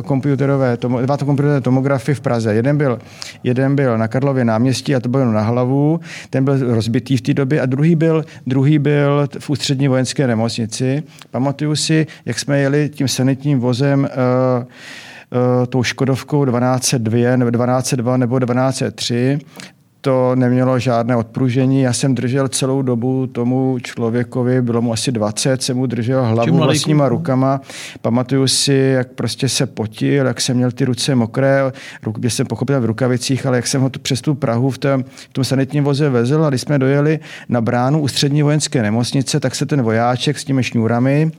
komputerové, dva to komputerové tomografy v Praze. Jeden byl, jeden byl na Karlově náměstí a to bylo na hlavu, ten byl rozbitý v té době a druhý byl, druhý byl v ústřední vojenské nemocnici. Pamatuju si, jak jsme jeli tím sanitním vozem uh, uh, tou Škodovkou 1202 nebo 1202 nebo 1203 to nemělo žádné odpružení. Já jsem držel celou dobu tomu člověkovi, bylo mu asi 20, jsem mu držel hlavu vlastníma rukama. Pamatuju si, jak prostě se potil, jak jsem měl ty ruce mokré, ruk, jsem pochopil v rukavicích, ale jak jsem ho tu přes tu Prahu v tom, v tom sanitním voze vezl a když jsme dojeli na bránu u střední vojenské nemocnice, tak se ten vojáček s těmi šňůrami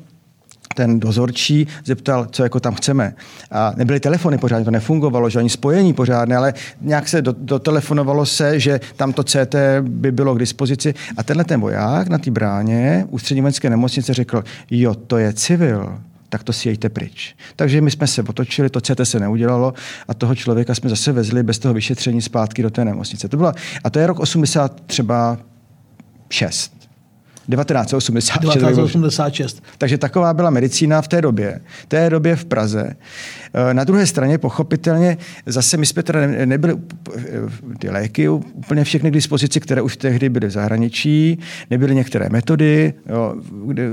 ten dozorčí zeptal, co jako tam chceme. A nebyly telefony pořádně, to nefungovalo, že ani spojení pořádné, ale nějak se dotelefonovalo se, že tam to CT by bylo k dispozici. A tenhle ten voják na té bráně ústřední vojenské nemocnice řekl, jo, to je civil, tak to si jejte pryč. Takže my jsme se otočili, to CT se neudělalo a toho člověka jsme zase vezli bez toho vyšetření zpátky do té nemocnice. To byla, a to je rok 80 třeba 6. 1986. 1986. Takže taková byla medicína v té době. V té době v Praze. Eh, na druhé straně pochopitelně zase my jsme teda nebyli eh, ty léky úplně všechny k dispozici, které už tehdy byly v zahraničí, nebyly některé metody jo,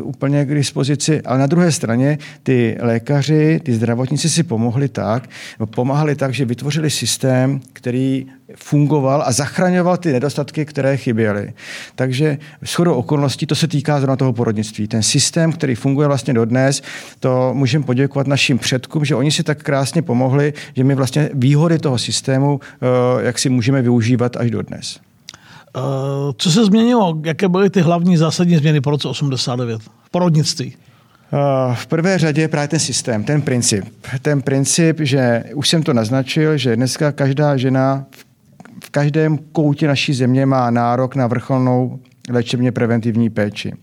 úplně k dispozici, ale na druhé straně ty lékaři, ty zdravotníci si pomohli tak, pomáhali tak, že vytvořili systém, který fungoval a zachraňoval ty nedostatky, které chyběly. Takže shodou okolností to se týká zrovna toho porodnictví. Ten systém, který funguje vlastně dodnes, to můžeme poděkovat našim předkům, že oni si tak krásně pomohli, že my vlastně výhody toho systému, eh, jak si můžeme využívat až dodnes. Eh, co se změnilo? Jaké byly ty hlavní zásadní změny po roce 89 v porodnictví? Eh, v prvé řadě právě ten systém, ten princip. Ten princip, že už jsem to naznačil, že dneska každá žena v každém koutě naší země má nárok na vrcholnou léčebně preventivní péči.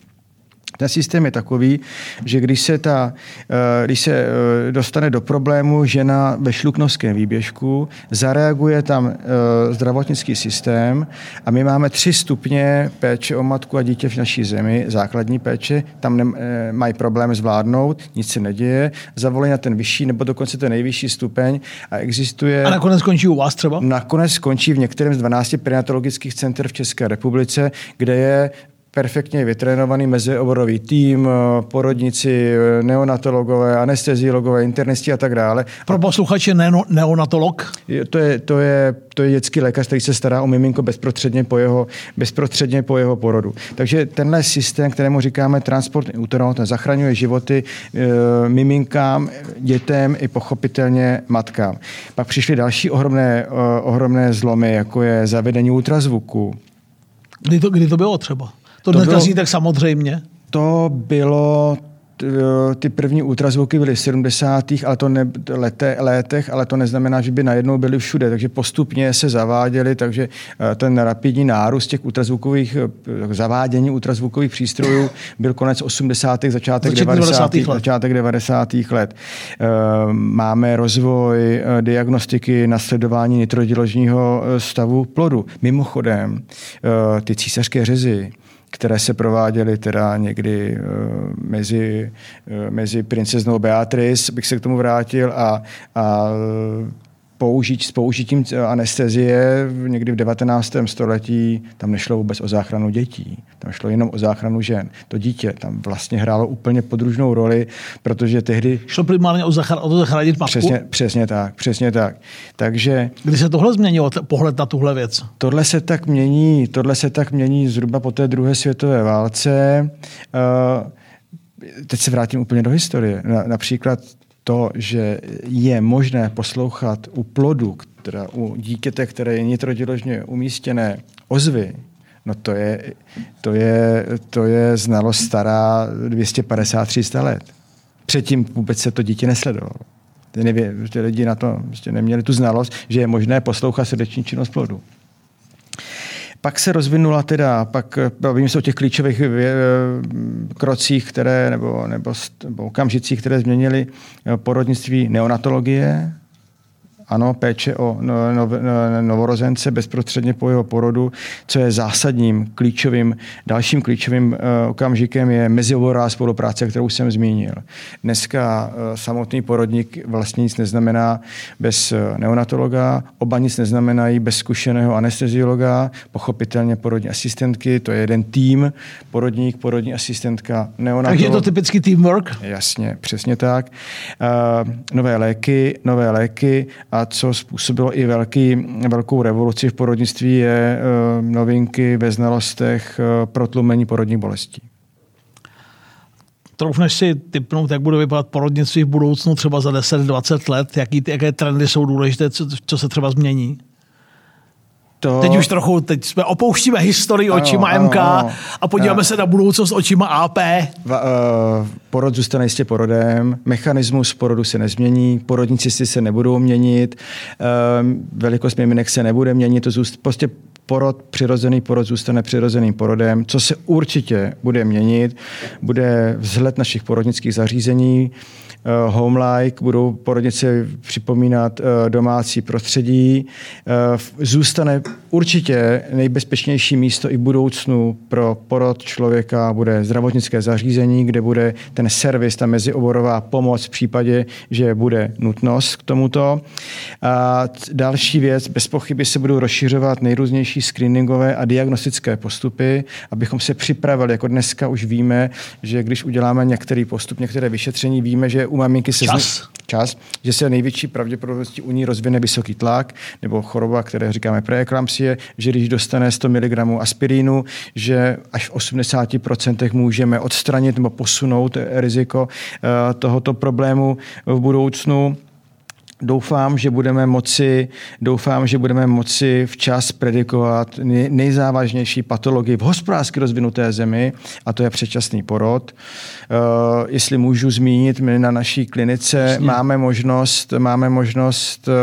Ten systém je takový, že když se, ta, eh, když se eh, dostane do problému žena ve šluknovském výběžku, zareaguje tam eh, zdravotnický systém a my máme tři stupně péče o matku a dítě v naší zemi, základní péče, tam ne, mají problém zvládnout, nic se neděje, zavolají na ten vyšší nebo dokonce ten nejvyšší stupeň a existuje... A nakonec skončí u vás třeba? Nakonec skončí v některém z 12 perinatologických center v České republice, kde je perfektně vytrénovaný mezioborový tým, eh, porodníci, eh, neonatologové, anesteziologové, internisti a tak dále. Pro posluchače neo, neonatolog? To je, to, je, to je dětský lékař, který se stará o miminko bezprostředně po jeho, bezprostředně po jeho porodu. Takže tenhle systém, kterému říkáme transportní útron, ten zachraňuje životy e, miminkám, dětem i pochopitelně matkám. Pak přišly další ohromné, e, ohromné zlomy, jako je zavedení ultrazvuku, Kdy to, kdy to bylo třeba? To, to zní tak samozřejmě. To bylo ty první ultrazvuky byly v 70. ale to ne, lete, letech, ale to neznamená, že by najednou byly všude, takže postupně se zaváděly, takže eh, ten rapidní nárůst těch ultrazvukových, eh, zavádění ultrazvukových přístrojů byl konec 80. začátek 90. let. Začátek 90. let. Eh, máme rozvoj diagnostiky nasledování nitrodiložního stavu plodu. Mimochodem, ty císařské řezy, které se prováděly teda někdy uh, mezi, uh, mezi princeznou Beatrice, bych se k tomu vrátil, a, a použít, s použitím anestezie někdy v 19. století tam nešlo vůbec o záchranu dětí, tam šlo jenom o záchranu žen. To dítě tam vlastně hrálo úplně podružnou roli, protože tehdy... Šlo primárně o, zachra- o to zachránit matku? Přesně, přesně tak, přesně tak. Takže... Kdy se tohle změnilo, pohled na tuhle věc? Tohle se tak mění, tohle se tak mění zhruba po té druhé světové válce. Uh, teď se vrátím úplně do historie. Například to, že je možné poslouchat u plodu, teda u dítěte, které je nitrodiložně umístěné, ozvy, no to je, to je, to je znalost stará 250-300 let. Předtím vůbec se to dítě nesledovalo. nevě, ty lidi na to prostě neměli tu znalost, že je možné poslouchat srdeční činnost plodu. Pak se rozvinula teda, pak bavím se o těch klíčových eh, krocích, které, nebo, nebo, nebo okamžicích, které změnily eh, porodnictví neonatologie, ano, péče o no, no, no, novorozence bezprostředně po jeho porodu, co je zásadním, klíčovým, dalším klíčovým uh, okamžikem je mezioborová spolupráce, kterou jsem zmínil. Dneska uh, samotný porodník vlastně nic neznamená bez uh, neonatologa, oba nic neznamenají bez zkušeného anesteziologa, pochopitelně porodní asistentky, to je jeden tým, porodník, porodní asistentka, neonatolog. Takže je to typický teamwork? Jasně, přesně tak. Nové léky, nové léky a a co způsobilo i velký, velkou revoluci v porodnictví, je eh, novinky ve znalostech eh, protlumení porodních bolestí. Troufneš si typnout, jak bude vypadat porodnictví v budoucnu třeba za 10-20 let, jaký, jaké trendy jsou důležité, co, co se třeba změní? To... Teď už trochu, teď jsme opouštíme historii ano, očima ano, MK ano. a podíváme ano. se na budoucnost očima AP. Va, uh, porod zůstane jistě porodem, mechanismus porodu se nezmění, porodníci si se nebudou měnit, uh, velikost miminek se nebude měnit, to zůst, prostě porod, přirozený porod zůstane přirozeným porodem. Co se určitě bude měnit, bude vzhled našich porodnických zařízení, Eh, home-like, budou porodnice připomínat eh, domácí prostředí. Eh, zůstane určitě nejbezpečnější místo i v budoucnu pro porod člověka bude zdravotnické zařízení, kde bude ten servis, ta mezioborová pomoc v případě, že bude nutnost k tomuto. A další věc, bez pochyby se budou rozšiřovat nejrůznější screeningové a diagnostické postupy, abychom se připravili, jako dneska už víme, že když uděláme některý postup, některé vyšetření, víme, že u maminky se... Čas. čas, že se největší pravděpodobností u ní rozvine vysoký tlak nebo choroba, které říkáme preeklampsie, že když dostane 100 mg aspirínu, že až v 80% můžeme odstranit nebo posunout riziko eh, tohoto problému v budoucnu. Doufám, že budeme moci, doufám, že budeme moci včas predikovat nejzávažnější patologii v hospodářsky rozvinuté zemi, a to je předčasný porod. Uh, jestli můžu zmínit, my na naší klinice Jasně. máme možnost, máme možnost uh,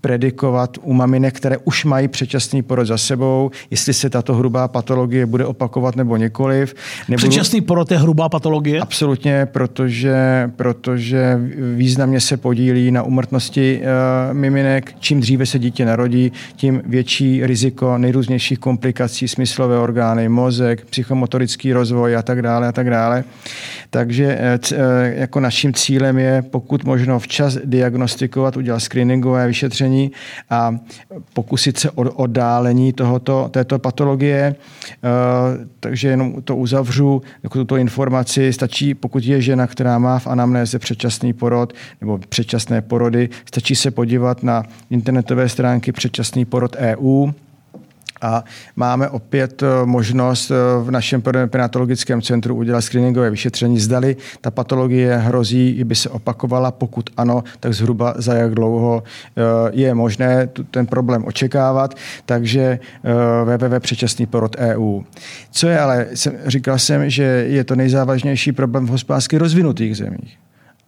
predikovat u maminek, které už mají předčasný porod za sebou, jestli se tato hrubá patologie bude opakovat nebo nikoliv. Nebudu... Předčasný porod je hrubá patologie? Absolutně, protože, protože významně se podílí na umrtnosti smrtnosti uh, miminek. Čím dříve se dítě narodí, tím větší riziko nejrůznějších komplikací, smyslové orgány, mozek, psychomotorický rozvoj a tak dále a tak dále. Takže uh, jako naším cílem je pokud možno včas diagnostikovat, udělat screeningové vyšetření a pokusit se o oddálení tohoto, této patologie. Takže jenom to uzavřu, jako tuto informaci. Stačí, pokud je žena, která má v anamnéze předčasný porod nebo předčasné porody, Stačí se podívat na internetové stránky předčasný porod EU, a máme opět eh, možnost eh, v našem perinatologickém centru udělat screeningové vyšetření. Zdali ta patologie hrozí, by se opakovala, pokud ano, tak zhruba za jak dlouho eh, je možné ten problém očekávat. Takže www předčasný porod EU. Co je ale, říkal jsem, že je to nejzávažnější problém v hospodářsky rozvinutých zemích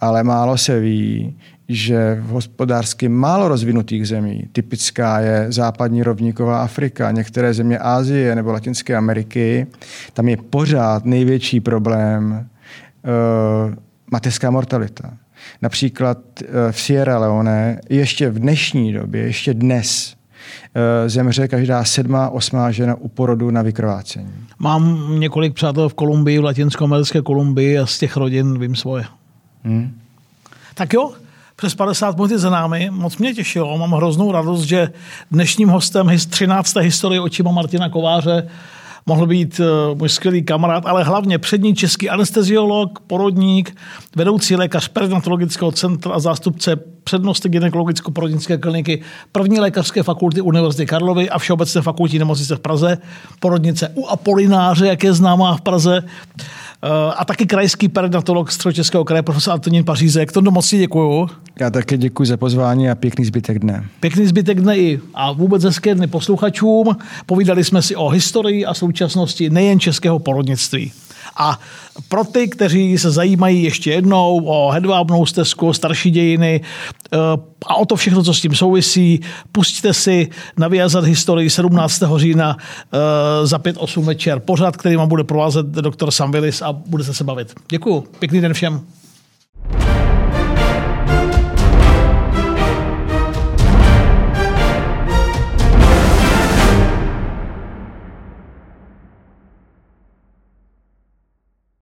ale málo se ví, že v hospodářsky málo rozvinutých zemí, typická je západní rovníková Afrika, některé země Ázie nebo Latinské Ameriky, tam je pořád největší problém uh, mateřská mortalita. Například uh, v Sierra Leone ještě v dnešní době, ještě dnes, uh, zemře každá sedmá, osmá žena u porodu na vykrvácení. Mám několik přátel v Kolumbii, v latinsko-americké Kolumbii a z těch rodin vím svoje. Hmm. Tak jo, přes 50 minut je za námi. Moc mě těšilo, mám hroznou radost, že dnešním hostem 13. historie očima Martina Kováře mohl být uh, můj skvělý kamarád, ale hlavně přední český anesteziolog, porodník, vedoucí lékař perinatologického centra a zástupce přednosti gynekologicko-porodnické kliniky první lékařské fakulty Univerzity Karlovy a Všeobecné fakultní nemocnice v Praze, porodnice u Apolináře, jak je známá v Praze. Eh, a taky krajský perinatolog Středočeského kraje, profesor Antonín Pařízek. To moc si děkuju. Já také děkuji za pozvání a pěkný zbytek dne. Pěkný zbytek dne i a vůbec hezké dny posluchačům. Povídali jsme si o historii a současnosti nejen českého porodnictví. A pro ty, kteří se zajímají ještě jednou o hedvábnou stezku, starší dějiny eh, a o to všechno, co s tím souvisí, pustíte si na historii 17. října eh, za 5-8 večer pořad, který vám bude provázet doktor Sam Willis a budete se bavit. Děkuju. Pěkný den všem.